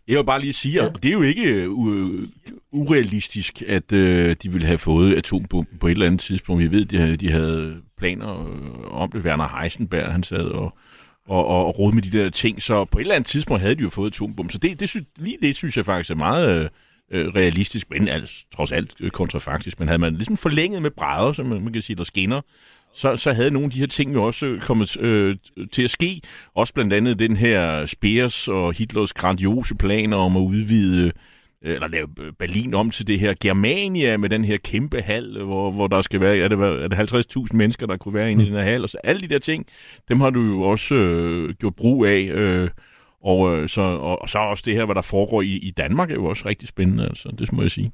jeg vil bare lige sige, at det er jo ikke uh, urealistisk, at uh, de ville have fået atombomben på et eller andet tidspunkt. Vi ved, de havde, de havde planer om det. Werner Heisenberg, han sad og, og, og, og rode med de der ting, så på et eller andet tidspunkt havde de jo fået atombom. Så det, det synes, lige det synes jeg faktisk er meget øh, øh realistisk, men altså, trods alt øh, kontrafaktisk. Men havde man ligesom forlænget med brædder, som man, man kan sige, der skinner, så, så havde nogle af de her ting jo også øh, kommet øh, til at ske. Også blandt andet den her Speers og Hitlers grandiose planer om at udvide øh, eller lave Berlin om til det her. Germania med den her kæmpe hal, hvor, hvor der skal være, er det, er det 50.000 mennesker, der kunne være inde i den her hal, og så alle de der ting, dem har du jo også øh, gjort brug af, øh, og, øh, så, og, og så også det her, hvad der foregår i, i Danmark, er jo også rigtig spændende, altså, det må jeg sige.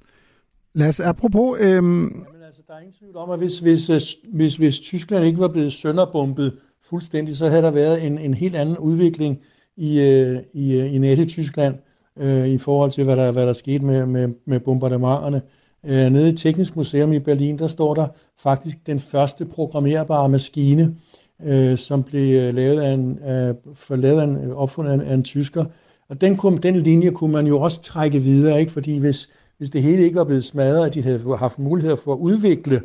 Lad os, apropos, øhm, der er ingen tvivl om, at hvis, hvis, øh, hvis, hvis Tyskland ikke var blevet sønderbombet fuldstændig, så havde der været en, en helt anden udvikling i, øh, i, øh, i Nazi-Tyskland øh, i forhold til, hvad der, hvad der skete med, med, med bombardementerne. Øh, nede i Teknisk Museum i Berlin, der står der faktisk den første programmerbare maskine, øh, som blev øh, lavet af en, af, lavet af en, øh, opfundet af en, af en tysker. Og den, kunne, den linje kunne man jo også trække videre, ikke? fordi hvis, hvis det hele ikke var blevet smadret, at de havde haft mulighed for at udvikle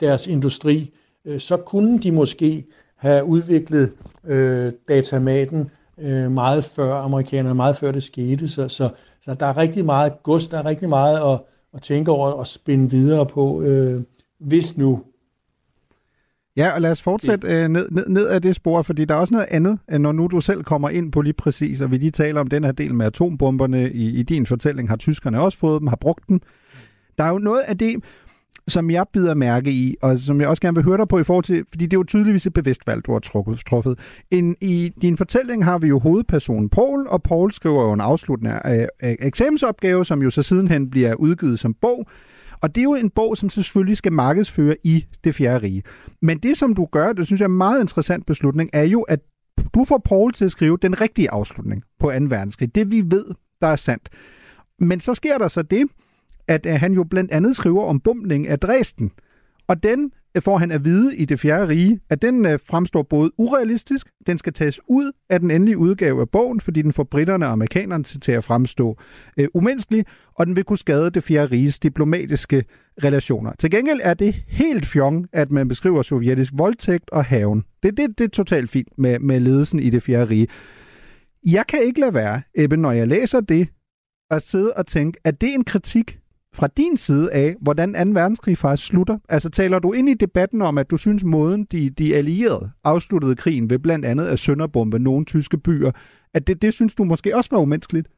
deres industri, øh, så kunne de måske have udviklet øh, datamaten øh, meget før amerikanerne, meget før det skete. Så, så, så der er rigtig meget gods, der er rigtig meget at, at tænke over og spænde videre på, øh, hvis nu. Ja, og lad os fortsætte øh, ned, ned, ned ad det spor, fordi der er også noget andet, når nu du selv kommer ind på lige præcis, og vi lige taler om den her del med atombomberne i, i din fortælling, har tyskerne også fået dem, har brugt dem. Der er jo noget af det, som jeg bider mærke i, og som jeg også gerne vil høre dig på i forhold til, fordi det er jo tydeligvis et bevidst valg, du har truffet. En, I din fortælling har vi jo hovedpersonen Paul, og Paul skriver jo en afsluttende øh, øh, eksamensopgave, som jo så sidenhen bliver udgivet som bog, og det er jo en bog, som selvfølgelig skal markedsføre i det fjerde rige. Men det, som du gør, det synes jeg er en meget interessant beslutning, er jo, at du får Paul til at skrive den rigtige afslutning på 2. verdenskrig. Det vi ved, der er sandt. Men så sker der så det, at han jo blandt andet skriver om bumpning af Dresden. Og den øh, får han at vide i det fjerde rige, at den øh, fremstår både urealistisk, den skal tages ud af den endelige udgave af bogen, fordi den får britterne og amerikanerne til at fremstå øh, umenneskelig, og den vil kunne skade det fjerde riges diplomatiske relationer. Til gengæld er det helt fjong, at man beskriver sovjetisk voldtægt og haven. Det, det, det er totalt fint med, med ledelsen i det fjerde rige. Jeg kan ikke lade være, Ebbe, når jeg læser det, at sidde og tænke, at det er en kritik fra din side af, hvordan 2. verdenskrig faktisk slutter? Altså taler du ind i debatten om, at du synes måden, de, de allierede afsluttede krigen ved blandt andet at sønderbombe nogle tyske byer, at det, det synes du måske også var umenneskeligt?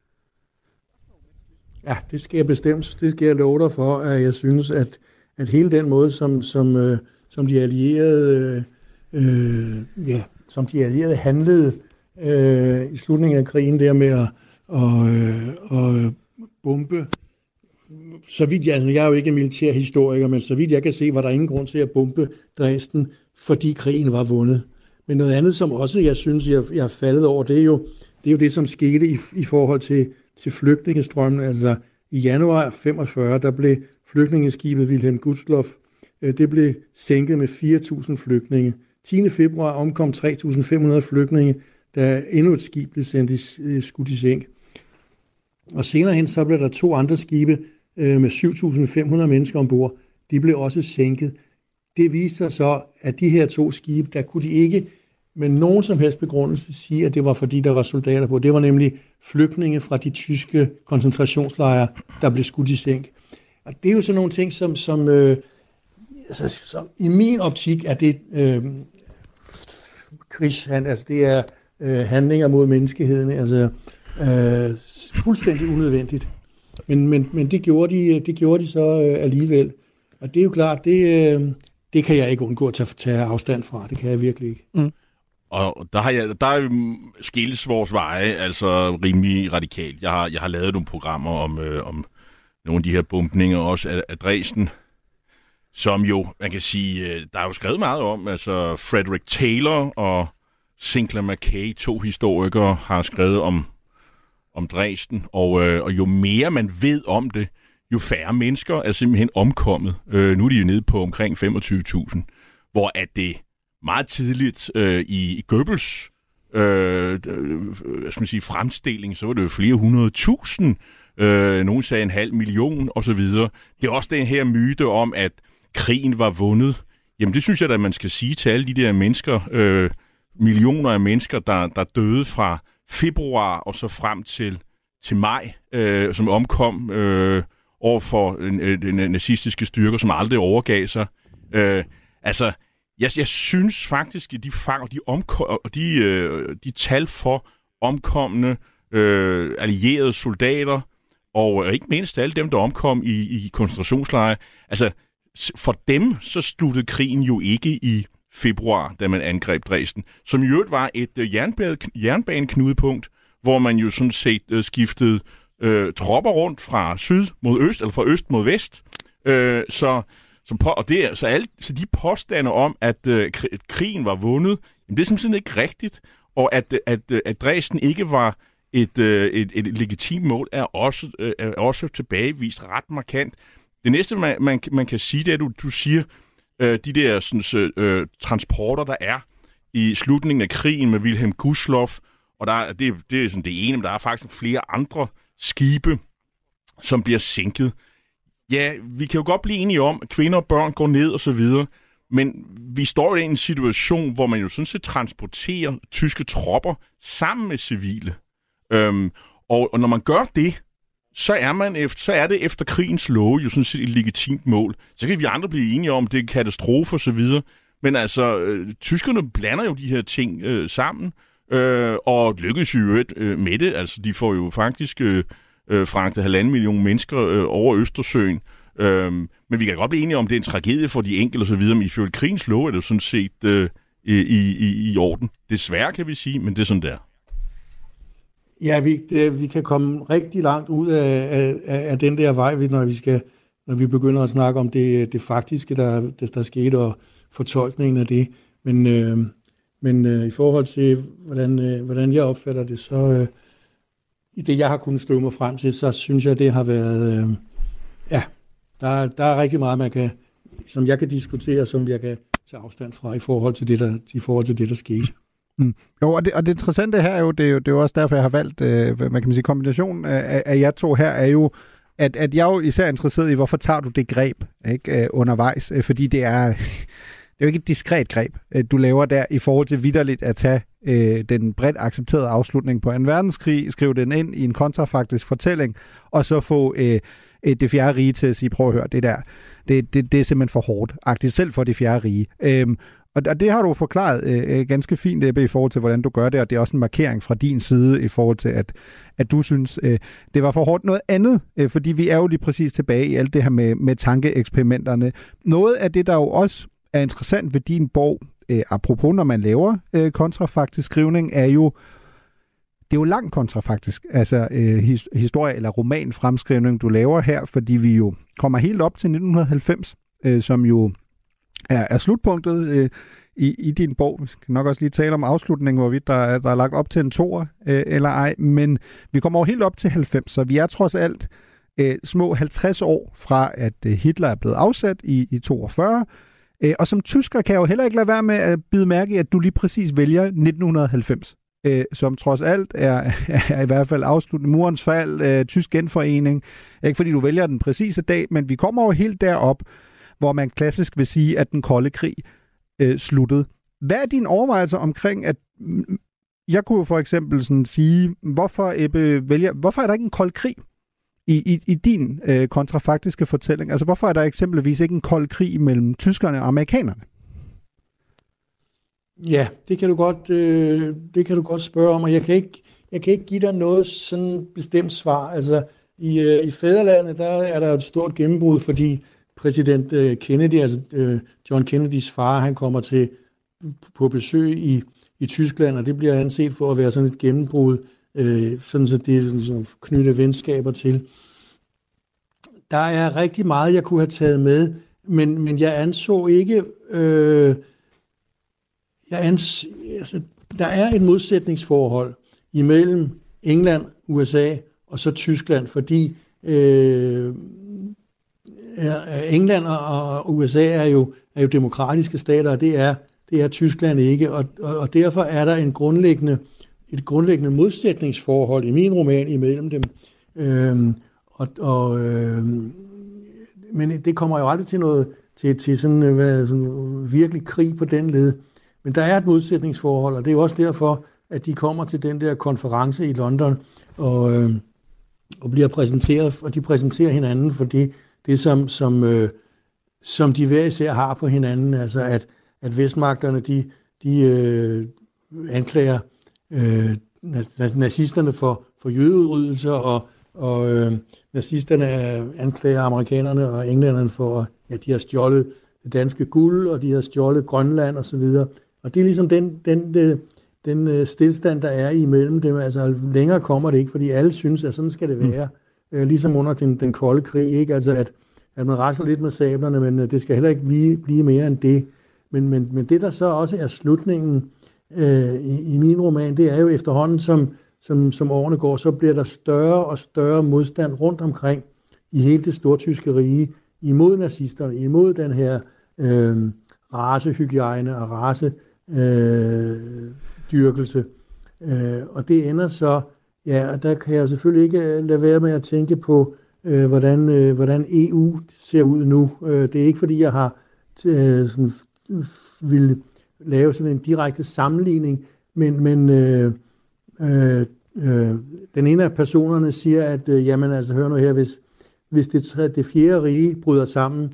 Ja, det skal jeg bestemt. Det skal jeg love dig for, at jeg synes, at, at hele den måde, som, som, øh, som de allierede øh, øh ja, som de allierede handlede øh, i slutningen af krigen der med at og, øh, og bombe så vidt jeg, altså jeg er jo ikke militær historiker, men så vidt jeg kan se, var der ingen grund til at bombe Dresden, fordi krigen var vundet. Men noget andet, som også jeg synes, jeg, jeg er faldet over, det er jo det, er jo det som skete i, i forhold til, til flygtningestrømmen. Altså i januar 45, der blev flygtningeskibet Wilhelm Gustloff, øh, det blev sænket med 4.000 flygtninge. 10. februar omkom 3.500 flygtninge, da endnu et skib blev sendt i, øh, skudt i sænk. Og senere hen, så blev der to andre skibe øh, med 7.500 mennesker ombord. De blev også sænket. Det viste sig så, at de her to skibe, der kunne de ikke med nogen som helst begrundelse sige, at det var fordi, der var soldater på. Det var nemlig flygtninge fra de tyske koncentrationslejre, der blev skudt i sænk. Og det er jo sådan nogle ting, som, som, øh, altså, som i min optik er det øh, krigshand, altså det er øh, handlinger mod menneskeheden. Altså, Øh, fuldstændig unødvendigt. Men, men, men det, gjorde de, det gjorde de så øh, alligevel. Og det er jo klart, det, øh, det kan jeg ikke undgå at tage, tage afstand fra. Det kan jeg virkelig ikke. Mm. Og der har jeg, der er skilles vores veje, altså rimelig radikalt. Jeg har, jeg har lavet nogle programmer om, øh, om nogle af de her bumpninger, også af, af Dresden, som jo, man kan sige, øh, der er jo skrevet meget om, altså Frederick Taylor og Sinclair McKay, to historikere, har skrevet om om Dresden, og, øh, og jo mere man ved om det, jo færre mennesker er simpelthen omkommet. Øh, nu er de jo nede på omkring 25.000, hvor at det meget tidligt øh, i, i Goebbels øh, øh, skal man sige, fremstilling, så var det jo flere hundrede tusind, øh, nogen sagde en halv million osv. Det er også den her myte om, at krigen var vundet. Jamen det synes jeg da, man skal sige til alle de der mennesker, øh, millioner af mennesker, der, der døde fra februar og så frem til, til maj, øh, som omkom øh, over for øh, den øh, nazistiske styrker, som aldrig overgav sig. Øh, altså, jeg, jeg synes faktisk, at de, de, omkom, de, øh, de tal for omkomne øh, allierede soldater, og ikke mindst alle dem, der omkom i, i koncentrationslejre, altså for dem så sluttede krigen jo ikke i februar, da man angreb Dresden, som i øvrigt var et øh, jernbaneknudepunkt, hvor man jo sådan set øh, skiftede øh, tropper rundt fra syd mod øst, eller fra øst mod vest. Øh, så, som på, og det, så, alle, så de påstande om, at øh, krigen var vundet, jamen det er simpelthen ikke rigtigt, og at, øh, at, øh, at Dresden ikke var et, øh, et, et legitimt mål, er også, øh, er også tilbagevist ret markant. Det næste, man, man, man kan sige, det er, at du, du siger, øh, de der sådan, øh, transporter, der er i slutningen af krigen med Wilhelm Gustloff, og der, det, det er sådan det ene, men der er faktisk flere andre skibe, som bliver sænket. Ja, vi kan jo godt blive enige om, at kvinder og børn går ned og så videre, men vi står i en situation, hvor man jo sådan set transporterer tyske tropper sammen med civile. Øhm, og, og når man gør det, så er, man efter, så er det efter krigens love jo sådan set et legitimt mål. Så kan vi andre blive enige om, det er katastrofe og så videre. Men altså, øh, tyskerne blander jo de her ting øh, sammen, øh, og lykkes jo øh, med det. Altså, de får jo faktisk øh, øh, fragtet halvanden million mennesker øh, over Østersøen. Øh, men vi kan godt blive enige om, det er en tragedie for de enkelte og så videre, men ifølge krigens lov er det jo sådan set øh, i, i, i orden. Desværre kan vi sige, men det er sådan der. Ja, vi, det, vi kan komme rigtig langt ud af, af, af den der vej, når vi skal når vi begynder at snakke om det, det faktiske, der, der, der skete, og fortolkningen af det. Men, øh, men øh, i forhold til, hvordan, øh, hvordan jeg opfatter det, så øh, i det, jeg har kunnet støve mig frem til, så synes jeg, det har været, øh, ja, der, der er rigtig meget, man kan, som jeg kan diskutere, som jeg kan tage afstand fra i forhold til det, der, i forhold til det, der skete. Mm. Jo, og det, og det interessante her er jo, det er jo, det er jo også derfor, jeg har valgt, øh, man kan sige, kombinationen af, af jer to her er jo, at, at jeg er jo især interesseret i, hvorfor tager du det greb ikke, øh, undervejs, øh, fordi det er, (laughs) det er jo ikke et diskret greb, øh, du laver der i forhold til vidderligt at tage øh, den bredt accepterede afslutning på 2. verdenskrig, skrive den ind i en kontrafaktisk fortælling, og så få øh, øh, det fjerde rige til at sige, prøv at høre, det der, det, det, det er simpelthen for hårdt, agtigt selv for det fjerde rige. Øhm, og, og det har du forklaret øh, øh, ganske fint, Ebbe, i forhold til, hvordan du gør det, og det er også en markering fra din side i forhold til, at, at du synes, øh, det var for hårdt. Noget andet, øh, fordi vi er jo lige præcis tilbage i alt det her med, med tankeeksperimenterne. Noget af det, der jo også er interessant ved din bog, øh, apropos når man laver øh, kontrafaktisk skrivning, er jo, det er jo langt kontrafaktisk, altså øh, his, historie- eller romanfremskrivning, du laver her, fordi vi jo kommer helt op til 1990, øh, som jo er, er slutpunktet øh, i, i din bog. Vi skal nok også lige tale om afslutningen, hvorvidt der, er, der er lagt op til en toer øh, eller ej, men vi kommer over helt op til 90, så vi er trods alt øh, små 50 år fra, at øh, Hitler er blevet afsat i, i 42, øh, og som tysker kan jeg jo heller ikke lade være med at bide mærke i, at du lige præcis vælger 1990 øh, som trods alt er, (laughs) er i hvert fald afsluttet murens fald, øh, tysk genforening. Ikke fordi du vælger den præcise dag, men vi kommer jo helt derop, hvor man klassisk vil sige, at den kolde krig øh, sluttede. Hvad er din overvejelse omkring, at mm, jeg kunne for eksempel sådan sige, hvorfor, Ebbe, vælger, hvorfor er der ikke en kold krig i, i, i din øh, kontrafaktiske fortælling? Altså hvorfor er der eksempelvis ikke en kold krig mellem tyskerne og amerikanerne? Ja, det kan du godt, øh, det kan du godt spørge om, og jeg kan ikke, jeg kan ikke give dig noget sådan bestemt svar. Altså, i, øh, i Fæderlandet, der er der et stort gennembrud, fordi præsident øh, Kennedy, altså øh, John Kennedys far, han kommer til på besøg i, i Tyskland, og det bliver anset for at være sådan et gennembrud, øh, sådan så det er sådan, sådan knytte venskaber til. Der er rigtig meget, jeg kunne have taget med, men, men jeg anså ikke, øh, jeg ans, altså, der er et modsætningsforhold imellem England, USA og så Tyskland, fordi øh, England og USA er jo, er jo demokratiske stater, og det er, det er Tyskland ikke, og, og, og derfor er der en grundlæggende, et grundlæggende modsætningsforhold i min roman imellem dem. Øhm, og, og, øhm, men det kommer jo aldrig til noget til, til sådan, øh, hvad, sådan virkelig krig på den led. Men der er et modsætningsforhold, og det er jo også derfor, at de kommer til den der konference i London og, øh, og bliver præsenteret, og de præsenterer hinanden for det, det som, som, øh, som de hver især har på hinanden, altså at, at vestmagterne, de, de øh, anklager øh, nazisterne for, for jødeudrydelser, og, og øh, nazisterne anklager amerikanerne og englænderne for, at de har stjålet det danske guld, og de har stjålet Grønland osv. Og, og det er ligesom den, den, den, den øh, stillstand, der er imellem dem. Altså længere kommer det ikke, fordi alle synes, at sådan skal det være. Mm øh, ligesom under den, den kolde krig, ikke? Altså at, at man rasler lidt med sablerne, men øh, det skal heller ikke blive, blive mere end det. Men, men, men det, der så også er slutningen øh, i, i min roman, det er jo efterhånden, som, som, som årene går, så bliver der større og større modstand rundt omkring i hele det stortyske rige imod nazisterne, imod den her øh, racehygiejne og racedyrkelse. Øh, øh, og det ender så Ja, og der kan jeg selvfølgelig ikke øh, lade være med at tænke på, øh, hvordan, øh, hvordan EU ser ud nu. Øh, det er ikke, fordi jeg har øh, sådan, vil lave sådan en direkte sammenligning, men, men øh, øh, øh, den ene af personerne siger, at øh, jamen altså, hør nu her, hvis, hvis det, det fjerde rige bryder sammen,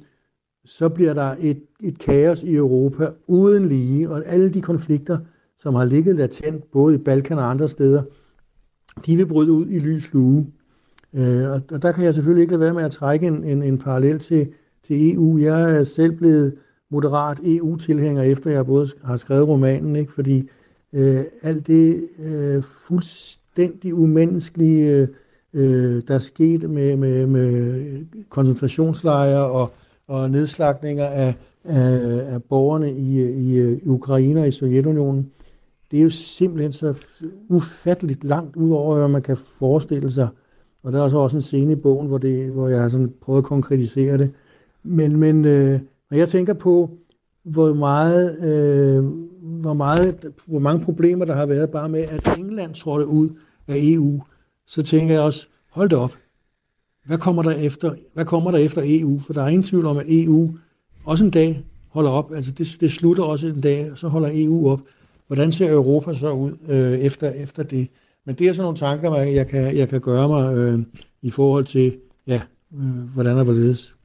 så bliver der et, et kaos i Europa uden lige, og alle de konflikter, som har ligget latent både i Balkan og andre steder, de vil bryde ud i lys lue. Øh, og, og der kan jeg selvfølgelig ikke lade være med at trække en, en, en parallel til, til EU. Jeg er selv blevet moderat EU-tilhænger, efter jeg både har skrevet romanen, ikke? fordi øh, alt det øh, fuldstændig umenneskelige, øh, der skete med, med, med koncentrationslejre og, og nedslagninger af, af, af borgerne i, i, i Ukraine og i Sovjetunionen, det er jo simpelthen så ufatteligt langt ud over, hvad man kan forestille sig. Og der er så også en scene i bogen, hvor, det, hvor jeg har sådan prøvet at konkretisere det. Men, men øh, når jeg tænker på, hvor meget, øh, hvor meget, hvor mange problemer der har været bare med, at England trådte ud af EU, så tænker jeg også, hold da op. Hvad kommer der efter, hvad kommer der efter EU? For der er ingen tvivl om, at EU også en dag holder op. Altså det, det slutter også en dag, og så holder EU op. Hvordan ser Europa så ud øh, efter, efter det? Men det er sådan nogle tanker, jeg kan, jeg kan gøre mig øh, i forhold til, ja, øh, hvordan og hvorledes.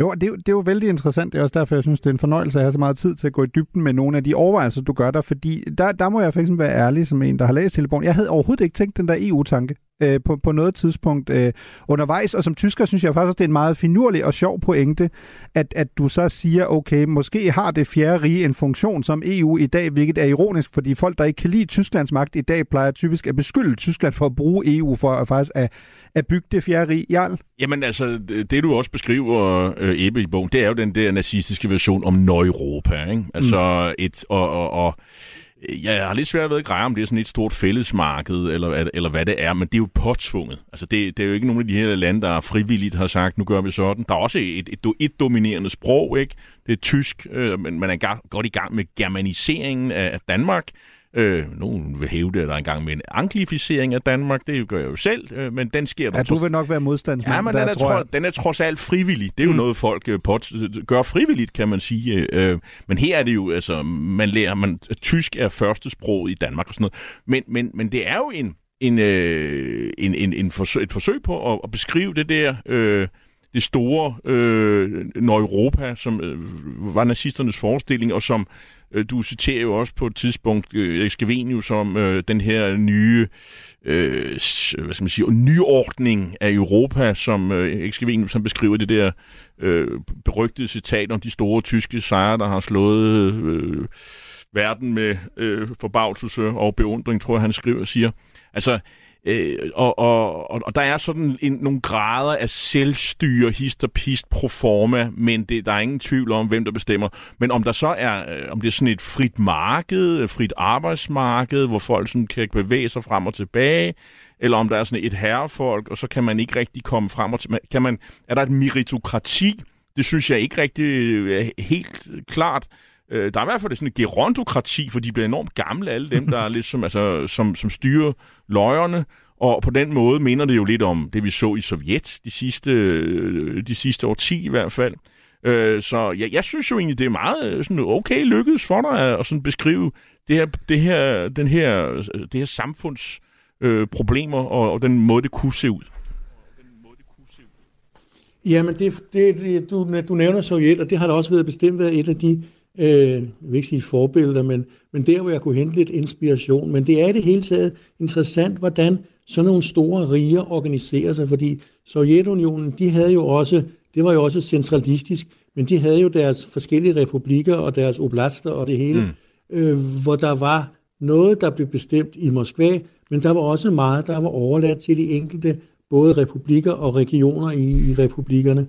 Jo, det, det er jo vældig interessant. Det er også derfor, jeg synes, det er en fornøjelse at have så meget tid til at gå i dybden med nogle af de overvejelser, du gør der. Fordi der, der må jeg faktisk være ærlig som en, der har læst hele bogen. Jeg havde overhovedet ikke tænkt den der EU-tanke øh, på, på noget tidspunkt øh, undervejs. Og som tysker synes jeg faktisk også, det er en meget finurlig og sjov pointe, at, at du så siger, okay, måske har det fjerde rige en funktion som EU i dag, hvilket er ironisk, fordi folk, der ikke kan lide Tysklands magt i dag, plejer typisk at beskylde Tyskland for at bruge EU for at faktisk at, at bygge det fjerde rige. Jarl? Jamen altså, det du også beskriver, øh, Ebbe, i bogen, det er jo den der nazistiske version om Nøjeuropa. Ikke? Altså mm. et, og, og, og Øh, jeg har lidt svært ved at greje, om det er sådan et stort fællesmarked, eller, eller hvad det er, men det er jo påtvunget. Altså, det, det er jo ikke nogen af de her lande, der frivilligt har sagt, nu gør vi sådan. Der er også et, et, et dominerende sprog, ikke? Det er tysk, øh, men man er godt i gang med germaniseringen af Danmark. Øh, nogen vil hæve det, at der er engang med en anglificering af Danmark. Det gør jeg jo selv, øh, men den sker... Ja, du vil nok være modstandsmand. Ja, men der, den, er, tror jeg... den er trods alt frivillig. Det er jo mm. noget, folk øh, pot, gør frivilligt, kan man sige. Øh, men her er det jo, altså, man lærer, man, tysk er første sprog i Danmark og sådan noget. Men, men, men det er jo en, en, øh, en, en, en forsøg, et forsøg på at, at beskrive det der... Øh, det store øh, Nordeuropa, som øh, var nazisternes forestilling, og som Øh, du citerer jo også på et tidspunkt øh, Skavenius om øh, den her nye øh, hvad skal man sige, nyordning af Europa, som øh, Skavenius han beskriver det der øh, berygtede citat om de store tyske sejre, der har slået øh, verden med øh, forbavselse og beundring, tror jeg, han skriver siger. Altså, Øh, og, og, og, og der er sådan en, nogle grader af selvstyre, hist og pist pro forma, men det, der er ingen tvivl om, hvem der bestemmer. Men om der så er, øh, om det er sådan et frit marked, et frit arbejdsmarked, hvor folk sådan kan bevæge sig frem og tilbage, eller om der er sådan et herrefolk, og så kan man ikke rigtig komme frem og tilbage. Kan man, er der et meritokrati? Det synes jeg ikke rigtig øh, er helt klart. Øh, der er i hvert fald sådan et gerontokrati, for de bliver enormt gamle, alle dem, der er lidt som, altså, som, som styrer løjerne. Og på den måde minder det jo lidt om det, vi så i Sovjet de sidste, øh, de sidste årti i hvert fald. Øh, så jeg, jeg synes jo egentlig, det er meget øh, sådan, okay lykkedes for dig at, at sådan beskrive det her, det her, den her, det her samfunds øh, problemer og, og den måde, det kunne se ud. Jamen, det, det, det, du, du nævner Sovjet, og det har da også været bestemt været et af de øh, jeg vil ikke sige forbilleder, men, men der, hvor jeg kunne hente lidt inspiration. Men det er i det hele taget interessant, hvordan sådan nogle store riger organiserer sig, fordi Sovjetunionen, de havde jo også, det var jo også centralistisk, men de havde jo deres forskellige republikker og deres oblaster og det hele, mm. øh, hvor der var noget, der blev bestemt i Moskva, men der var også meget, der var overladt til de enkelte, både republikker og regioner i, i republikkerne.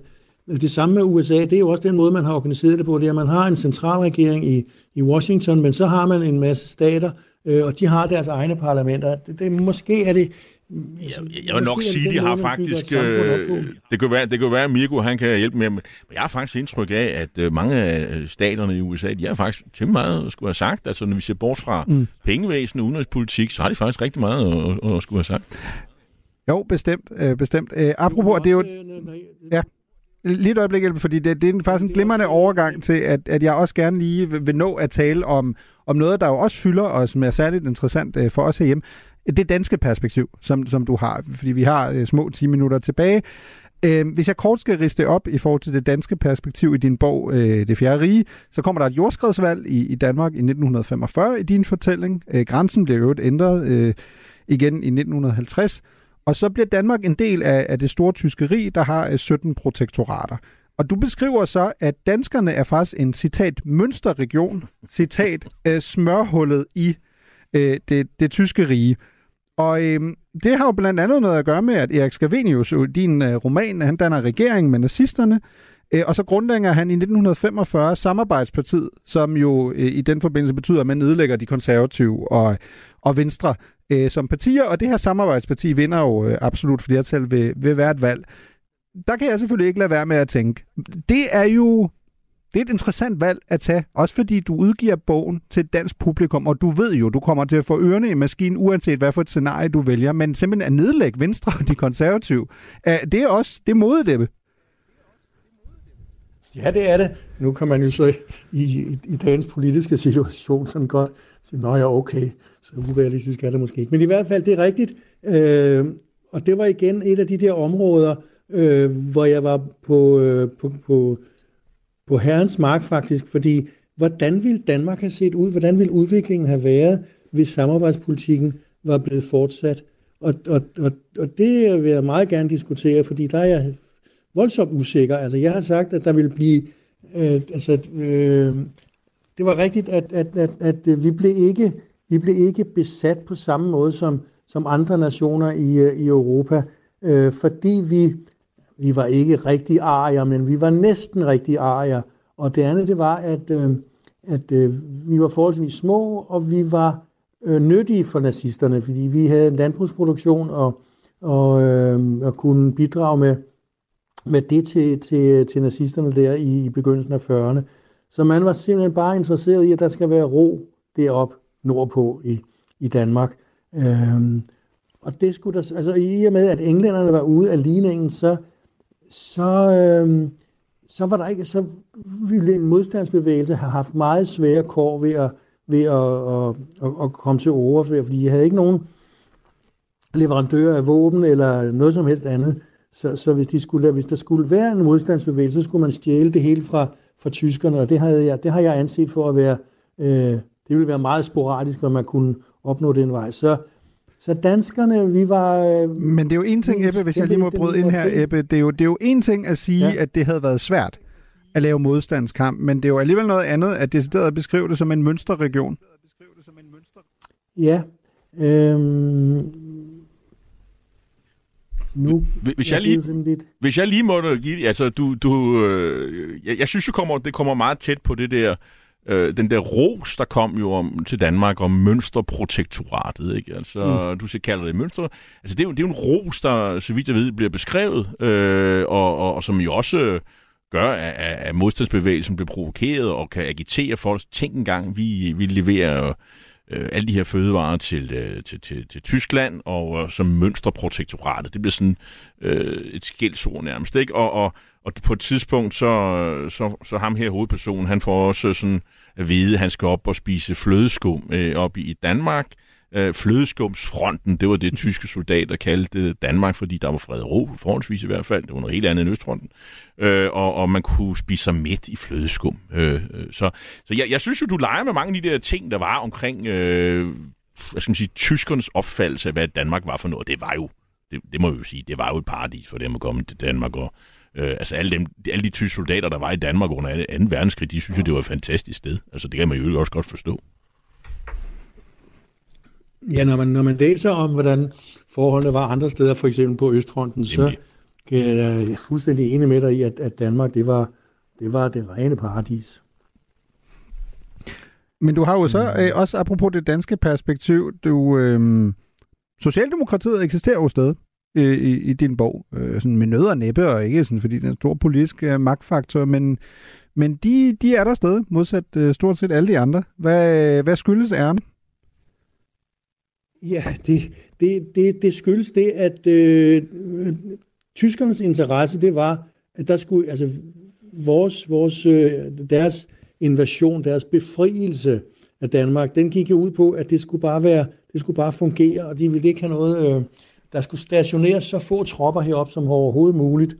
Det samme med USA, det er jo også den måde, man har organiseret det på, det er, at man har en centralregering i, i Washington, men så har man en masse stater, øh, og de har deres egne parlamenter. Det, det, måske er det Altså, jeg, jeg vil nok sige, de har faktisk... Øh, det, kan være, det kan være, at Mirko han kan hjælpe med, men jeg har faktisk indtryk af, at øh, mange af staterne i USA, de har faktisk til meget skulle have sagt. Altså, når vi ser bort fra mm. pengevæsen og udenrigspolitik, så har de faktisk rigtig meget at, at skulle have sagt. Jo, bestemt. Øh, bestemt. Øh, apropos, det er jo... Ja. Lige et øjeblik, fordi det, det er faktisk en glimrende overgang til, at, at jeg også gerne lige vil, vil nå at tale om, om noget, der jo også fylder, og som er særligt interessant øh, for os herhjemme. det danske perspektiv, som, som du har, fordi vi har øh, små 10 minutter tilbage. Øh, hvis jeg kort skal riste op i forhold til det danske perspektiv i din bog øh, Det Fjerde Rige, så kommer der et jordskredsvalg i, i Danmark i 1945 i din fortælling. Øh, grænsen bliver jo ændret øh, igen i 1950. Og så bliver Danmark en del af, af det store tyskeri, der har 17 øh, protektorater. Og du beskriver så, at danskerne er faktisk en, citat, mønsterregion, citat, (laughs) øh, smørhullet i øh, det, det tyske rige. Og øh, det har jo blandt andet noget at gøre med, at Erik Scavenius, din øh, roman, han danner regering med nazisterne, øh, og så grundlægger han i 1945 Samarbejdspartiet, som jo øh, i den forbindelse betyder, at man nedlægger de konservative og, og venstre øh, som partier, og det her samarbejdsparti vinder jo øh, absolut flertal ved, ved hvert valg. Der kan jeg selvfølgelig ikke lade være med at tænke, det er jo det er et interessant valg at tage, også fordi du udgiver bogen til et dansk publikum, og du ved jo, du kommer til at få ørerne i maskinen, uanset hvad for et scenarie du vælger, men simpelthen at nedlægge Venstre og de konservative, det er også, det er Ja, det er det. Nu kan man jo så i, i, i dagens politiske situation sådan godt sige, nå ja, okay, så urealistisk er det måske ikke. Men i hvert fald, det er rigtigt. Øh, og det var igen et af de der områder, øh, hvor jeg var på, øh, på, på, på herrens mark faktisk, fordi hvordan ville Danmark have set ud? Hvordan ville udviklingen have været, hvis samarbejdspolitikken var blevet fortsat? Og, og, og, og det vil jeg meget gerne diskutere, fordi der er jeg voldsomt usikker. Altså, jeg har sagt, at der vil blive... Øh, altså, øh, det var rigtigt, at, at, at, at vi blev ikke vi blev ikke besat på samme måde som, som andre nationer i, øh, i Europa, øh, fordi vi, vi var ikke rigtig arier, men vi var næsten rigtig arier. Og det andet, det var, at, øh, at øh, vi var forholdsvis små, og vi var øh, nyttige for nazisterne, fordi vi havde en landbrugsproduktion og, og, øh, og kunne bidrage med, med det til, til, til nazisterne der i, i begyndelsen af 40'erne. Så man var simpelthen bare interesseret i, at der skal være ro derop nordpå i, i Danmark. Øhm, og det skulle der, altså i og med, at englænderne var ude af ligningen, så, så, øhm, så var der ikke, så ville en modstandsbevægelse have haft meget svære kår ved at, ved at, at, at, at komme til ord, fordi de havde ikke nogen leverandører af våben eller noget som helst andet. Så, så hvis, de skulle, hvis der skulle være en modstandsbevægelse, så skulle man stjæle det hele fra, fra tyskerne, og det havde jeg, det har jeg anset for at være, øh, det ville være meget sporadisk, hvad man kunne opnå den vej. Så, så danskerne, vi var... Øh, Men det er jo en ting, Ebbe, hvis jeg lige må bryde ind her, Ebbe, det er jo, det er jo en ting at sige, ja. at det havde været svært at lave modstandskamp, men det er jo alligevel noget andet, at det at beskrive det som en mønsterregion. Ja. Øhm, nu, hvis, jeg lige, lidt... hvis jeg lige må give, altså du, du øh, jeg, jeg synes jo kommer, det kommer meget tæt på det der, øh, den der ros, der kom jo om, til Danmark om mønsterprotektoratet, ikke? Altså, mm. du siger, kalder det mønster. Altså, det er, jo, det er jo en ros, der, så vidt jeg ved, bliver beskrevet, øh, og, og, og som jo også gør, at, at modstandsbevægelsen bliver provokeret og kan agitere folk. Tænk engang, vi, vi leverer øh, alle de her fødevarer til, øh, til, til, til Tyskland, og øh, som mønsterprotektoratet. Det bliver sådan øh, et skældsord nærmest, ikke? Og, og, og på et tidspunkt, så, så, så ham her hovedpersonen, han får også sådan at vide, at han skal op og spise flødeskum øh, op i Danmark. Øh, flødeskumsfronten, det var det tyske soldater kaldte Danmark, fordi der var fred og ro, forholdsvis i hvert fald. Det var noget helt andet end Østfronten. Øh, og, og man kunne spise sig midt i flødeskum. Øh, øh, så så jeg, jeg synes jo, du leger med mange af de der ting, der var omkring øh, hvad skal man sige, tyskernes opfattelse af, hvad Danmark var for noget. Det var jo, det, det må jeg jo sige, det var jo et paradis for dem at komme til Danmark og Øh, altså alle, dem, alle de tyske soldater, der var i Danmark under 2. verdenskrig, de synes jo, det var et fantastisk sted. Altså det kan man jo også godt forstå. Ja, når man, når man læser om, hvordan forholdene var andre steder, for eksempel på Østfronten, så kan jeg fuldstændig enig med dig i, at, at Danmark, det var, det var det rene paradis. Men du har jo så mm. øh, også, apropos det danske perspektiv, du, øh, Socialdemokratiet eksisterer jo stadig øh, i, i din bog, øh, sådan med nød og næppe, og ikke sådan, fordi den er en stor politisk øh, magtfaktor, men, men de, de er der stadig, modsat øh, stort set alle de andre. Hvad, hvad skyldes æren? Ja, det, det, det, det skyldes det, at øh, tyskernes interesse, det var, at der skulle, altså vores, vores, øh, deres invasion, deres befrielse af Danmark, den gik jo ud på, at det skulle bare være, det skulle bare fungere, og de ville ikke have noget, øh, der skulle stationeres så få tropper herop som overhovedet muligt.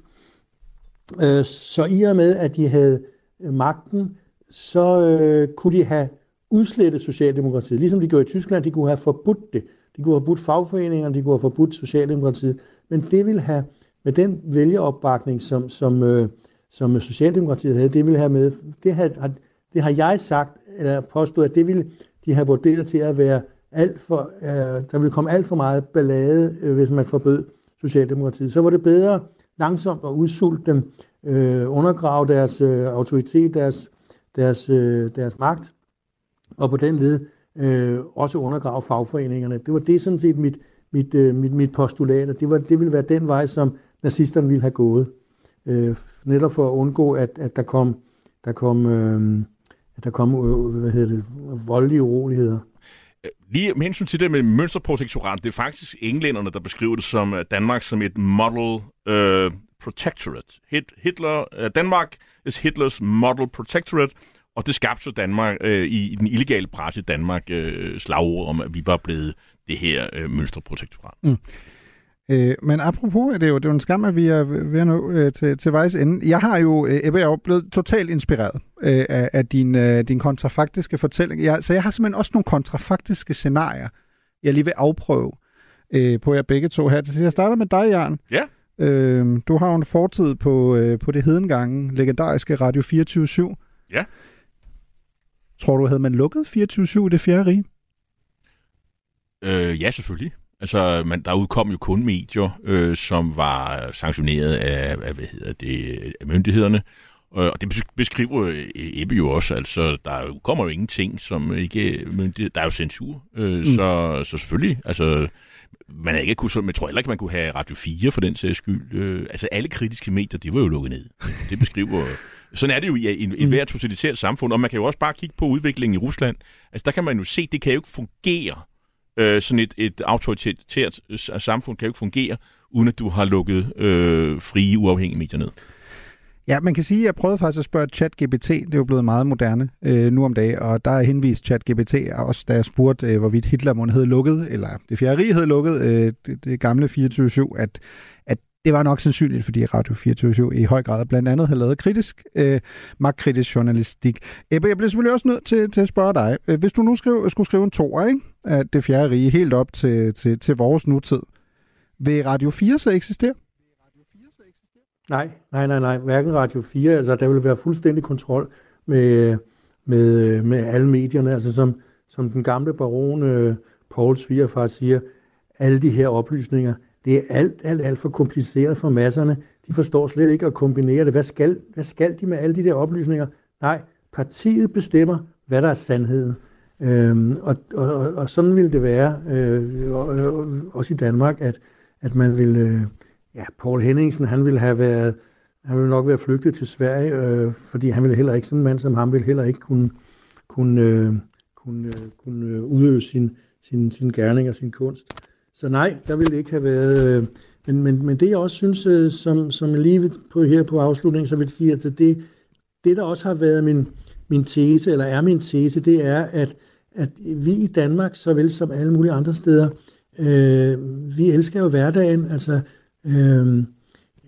Øh, så i og med, at de havde øh, magten, så øh, kunne de have udslettet Socialdemokratiet, ligesom de gjorde i Tyskland, de kunne have forbudt det. De kunne have forbudt fagforeningerne, de kunne have forbudt Socialdemokratiet, men det ville have, med den vælgeropbakning, som, som, som Socialdemokratiet havde, det ville have med, det, havde, det har jeg sagt, eller påstået, at det ville de have vurderet til at være alt for, øh, der ville komme alt for meget ballade, øh, hvis man forbød Socialdemokratiet. Så var det bedre langsomt at udsulte dem, øh, undergrave deres øh, autoritet, deres, deres, øh, deres magt, og på den led øh, også undergrave fagforeningerne. Det var det sådan set mit, mit, øh, mit, mit postulat, og det, var, det ville være den vej, som nazisterne ville have gået. Øh, netop for at undgå, at, at der kom, der kom, øh, at der kom øh, hvad hedder det, voldelige uroligheder. Øh, lige med hensyn til det med mønsterprotektorat, det er faktisk englænderne, der beskriver det som Danmark som et model uh, protectorate. Hit, Hitler, uh, Danmark is Hitlers model protectorate, og det skabte så Danmark uh, i, i den illegale presse i Danmark uh, slagord om, at vi var blevet det her uh, mønsterprotektorat. Mm. Øh, men apropos, det er jo, det er jo en skam, at vi er ved at nå øh, til, til vejs ende. Jeg har jo, øh, jeg er jo blevet totalt inspireret øh, af, af din, øh, din kontrafaktiske fortælling. Jeg, så jeg har simpelthen også nogle kontrafaktiske scenarier, jeg lige vil afprøve øh, på jer begge to her. Så jeg starter med dig, Jan. Ja. Øh, du har jo en fortid på, øh, på det hedengange legendariske Radio 24 Ja. Tror du, havde man lukket 24 i det fjerde rige? Øh, ja, selvfølgelig. Altså, man, der udkom jo kun medier, øh, som var sanktioneret af, af, hvad hedder det, af myndighederne. Og det beskriver øh, Ebbe jo også, altså der kommer jo ingenting, som ikke myndighed, der er jo censur, øh, mm. så, så selvfølgelig, altså man er ikke kunne, så, men jeg tror heller ikke, man kunne have Radio 4 for den sags skyld. Øh, altså alle kritiske medier, det var jo lukket ned. Det beskriver, (laughs) sådan er det jo i, i, i mm. hver totalitært samfund, og man kan jo også bare kigge på udviklingen i Rusland. Altså der kan man jo se, det kan jo ikke fungere øh, sådan et, et autoritært samfund kan jo ikke fungere, uden at du har lukket øh, frie, uafhængige medier ned. Ja, man kan sige, at jeg prøvede faktisk at spørge ChatGPT. Det er jo blevet meget moderne øh, nu om dagen, og der er henvist ChatGPT også, da jeg spurgte, øh, hvorvidt Hitler måtte havde lukket, eller det fjerde rige havde lukket, øh, det, det gamle 24-7, at, at det var nok sandsynligt, fordi Radio 24 i høj grad blandt andet har lavet kritisk, øh, magtkritisk journalistik. Ebbe, jeg bliver selvfølgelig også nødt til, til at spørge dig. Øh, hvis du nu skrev, skulle skrive en toer, ikke? Af det fjerde rige, helt op til, til, til vores nutid, vil Radio 4 så eksistere? Nej, nej, nej, nej. Hverken Radio 4, altså der vil være fuldstændig kontrol med, med, med alle medierne. Altså som, som den gamle baron øh, Paul svigerfar siger, alle de her oplysninger, det er alt, alt, alt for kompliceret for masserne. De forstår slet ikke at kombinere det. Hvad skal, hvad skal de med alle de der oplysninger? Nej, partiet bestemmer, hvad der er sandheden. Øhm, og, og, og sådan ville det være, øh, også i Danmark, at, at man ville... Øh, ja, Paul Henningsen, han ville have været... Han ville nok være flygtet til Sverige, øh, fordi han ville heller ikke, sådan en mand som ham, ville heller ikke kunne, kunne, øh, kunne, øh, kunne øh, udøve sin, sin, sin gerning og sin kunst. Så nej, der ville det ikke have været... Øh, men, men, men det jeg også synes, øh, som, som jeg lige på, her på afslutningen, så vil sige, at det, det der også har været min, min tese, eller er min tese, det er, at, at vi i Danmark, såvel som alle mulige andre steder, øh, vi elsker jo hverdagen. Altså, øh,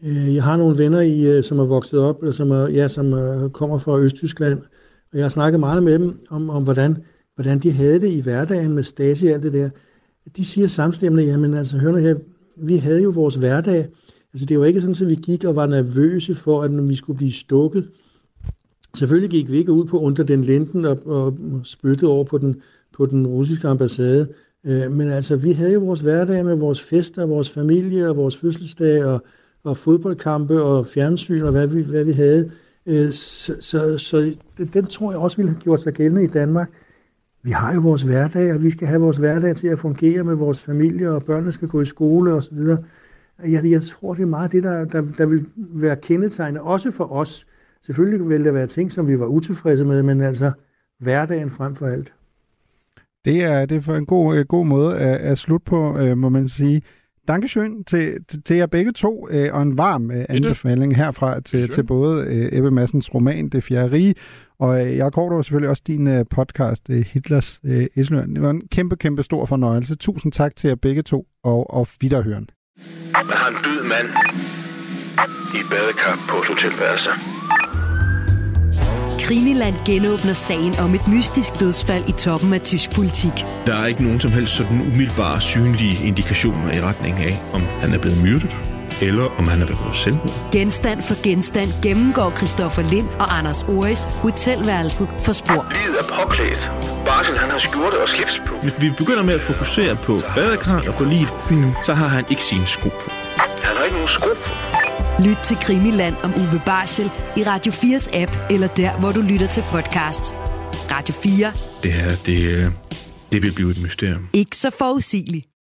øh, jeg har nogle venner, i, øh, som er vokset op, eller som, er, ja, som er, kommer fra Østtyskland, og jeg har snakket meget med dem om, om hvordan, hvordan de havde det i hverdagen med Stasi og alt det der de siger samstemmende, jamen altså, hør nu her, vi havde jo vores hverdag. Altså det var ikke sådan, at vi gik og var nervøse for, at vi skulle blive stukket. Selvfølgelig gik vi ikke ud på under den linden og, og spyttede over på den, på den russiske ambassade. Øh, men altså, vi havde jo vores hverdag med vores fester, vores familie og vores fødselsdag og, og fodboldkampe og fjernsyn og hvad vi, hvad vi havde. Øh, så, så, så den tror jeg også ville have gjort sig gældende i Danmark vi har jo vores hverdag, og vi skal have vores hverdag til at fungere med vores familie, og børnene skal gå i skole osv. Jeg, jeg tror, det er meget det, der, der, der vil være kendetegnet, også for os. Selvfølgelig vil der være ting, som vi var utilfredse med, men altså hverdagen frem for alt. Det er, det er for en god, øh, god måde at, at slutte på, øh, må man sige. Dankeschön til, til, til jer begge to, øh, og en varm anbefaling herfra til, til både Ebbe Massens roman Det Fjerde Rige, Og øh, jeg går selvfølgelig også din øh, podcast, øh, Hitlers øh, Esseløren. Det var en kæmpe, kæmpe stor fornøjelse. Tusind tak til jer begge to, og, og vidderhøren. Man har en død mand i et badekar på et hotelværelse. Krimiland genåbner sagen om et mystisk dødsfald i toppen af tysk politik. Der er ikke nogen som helst sådan umiddelbare synlige indikationer i retning af, om han er blevet myrdet, eller om han er begået selvmord. Genstand for genstand gennemgår Christoffer Lind og Anders Oris hotelværelset for spor. Livet er påklædt. Barsel, han har skjorte og slips på. Hvis vi begynder med at fokusere på badekarret og på livet, mm. så har han ikke sine sko på. Han har ikke nogen sko på. Lyt til Krimiland om Uwe Barschel i Radio 4's app, eller der, hvor du lytter til podcast. Radio 4. Det her, det, det vil blive et mysterium. Ikke så forudsigeligt.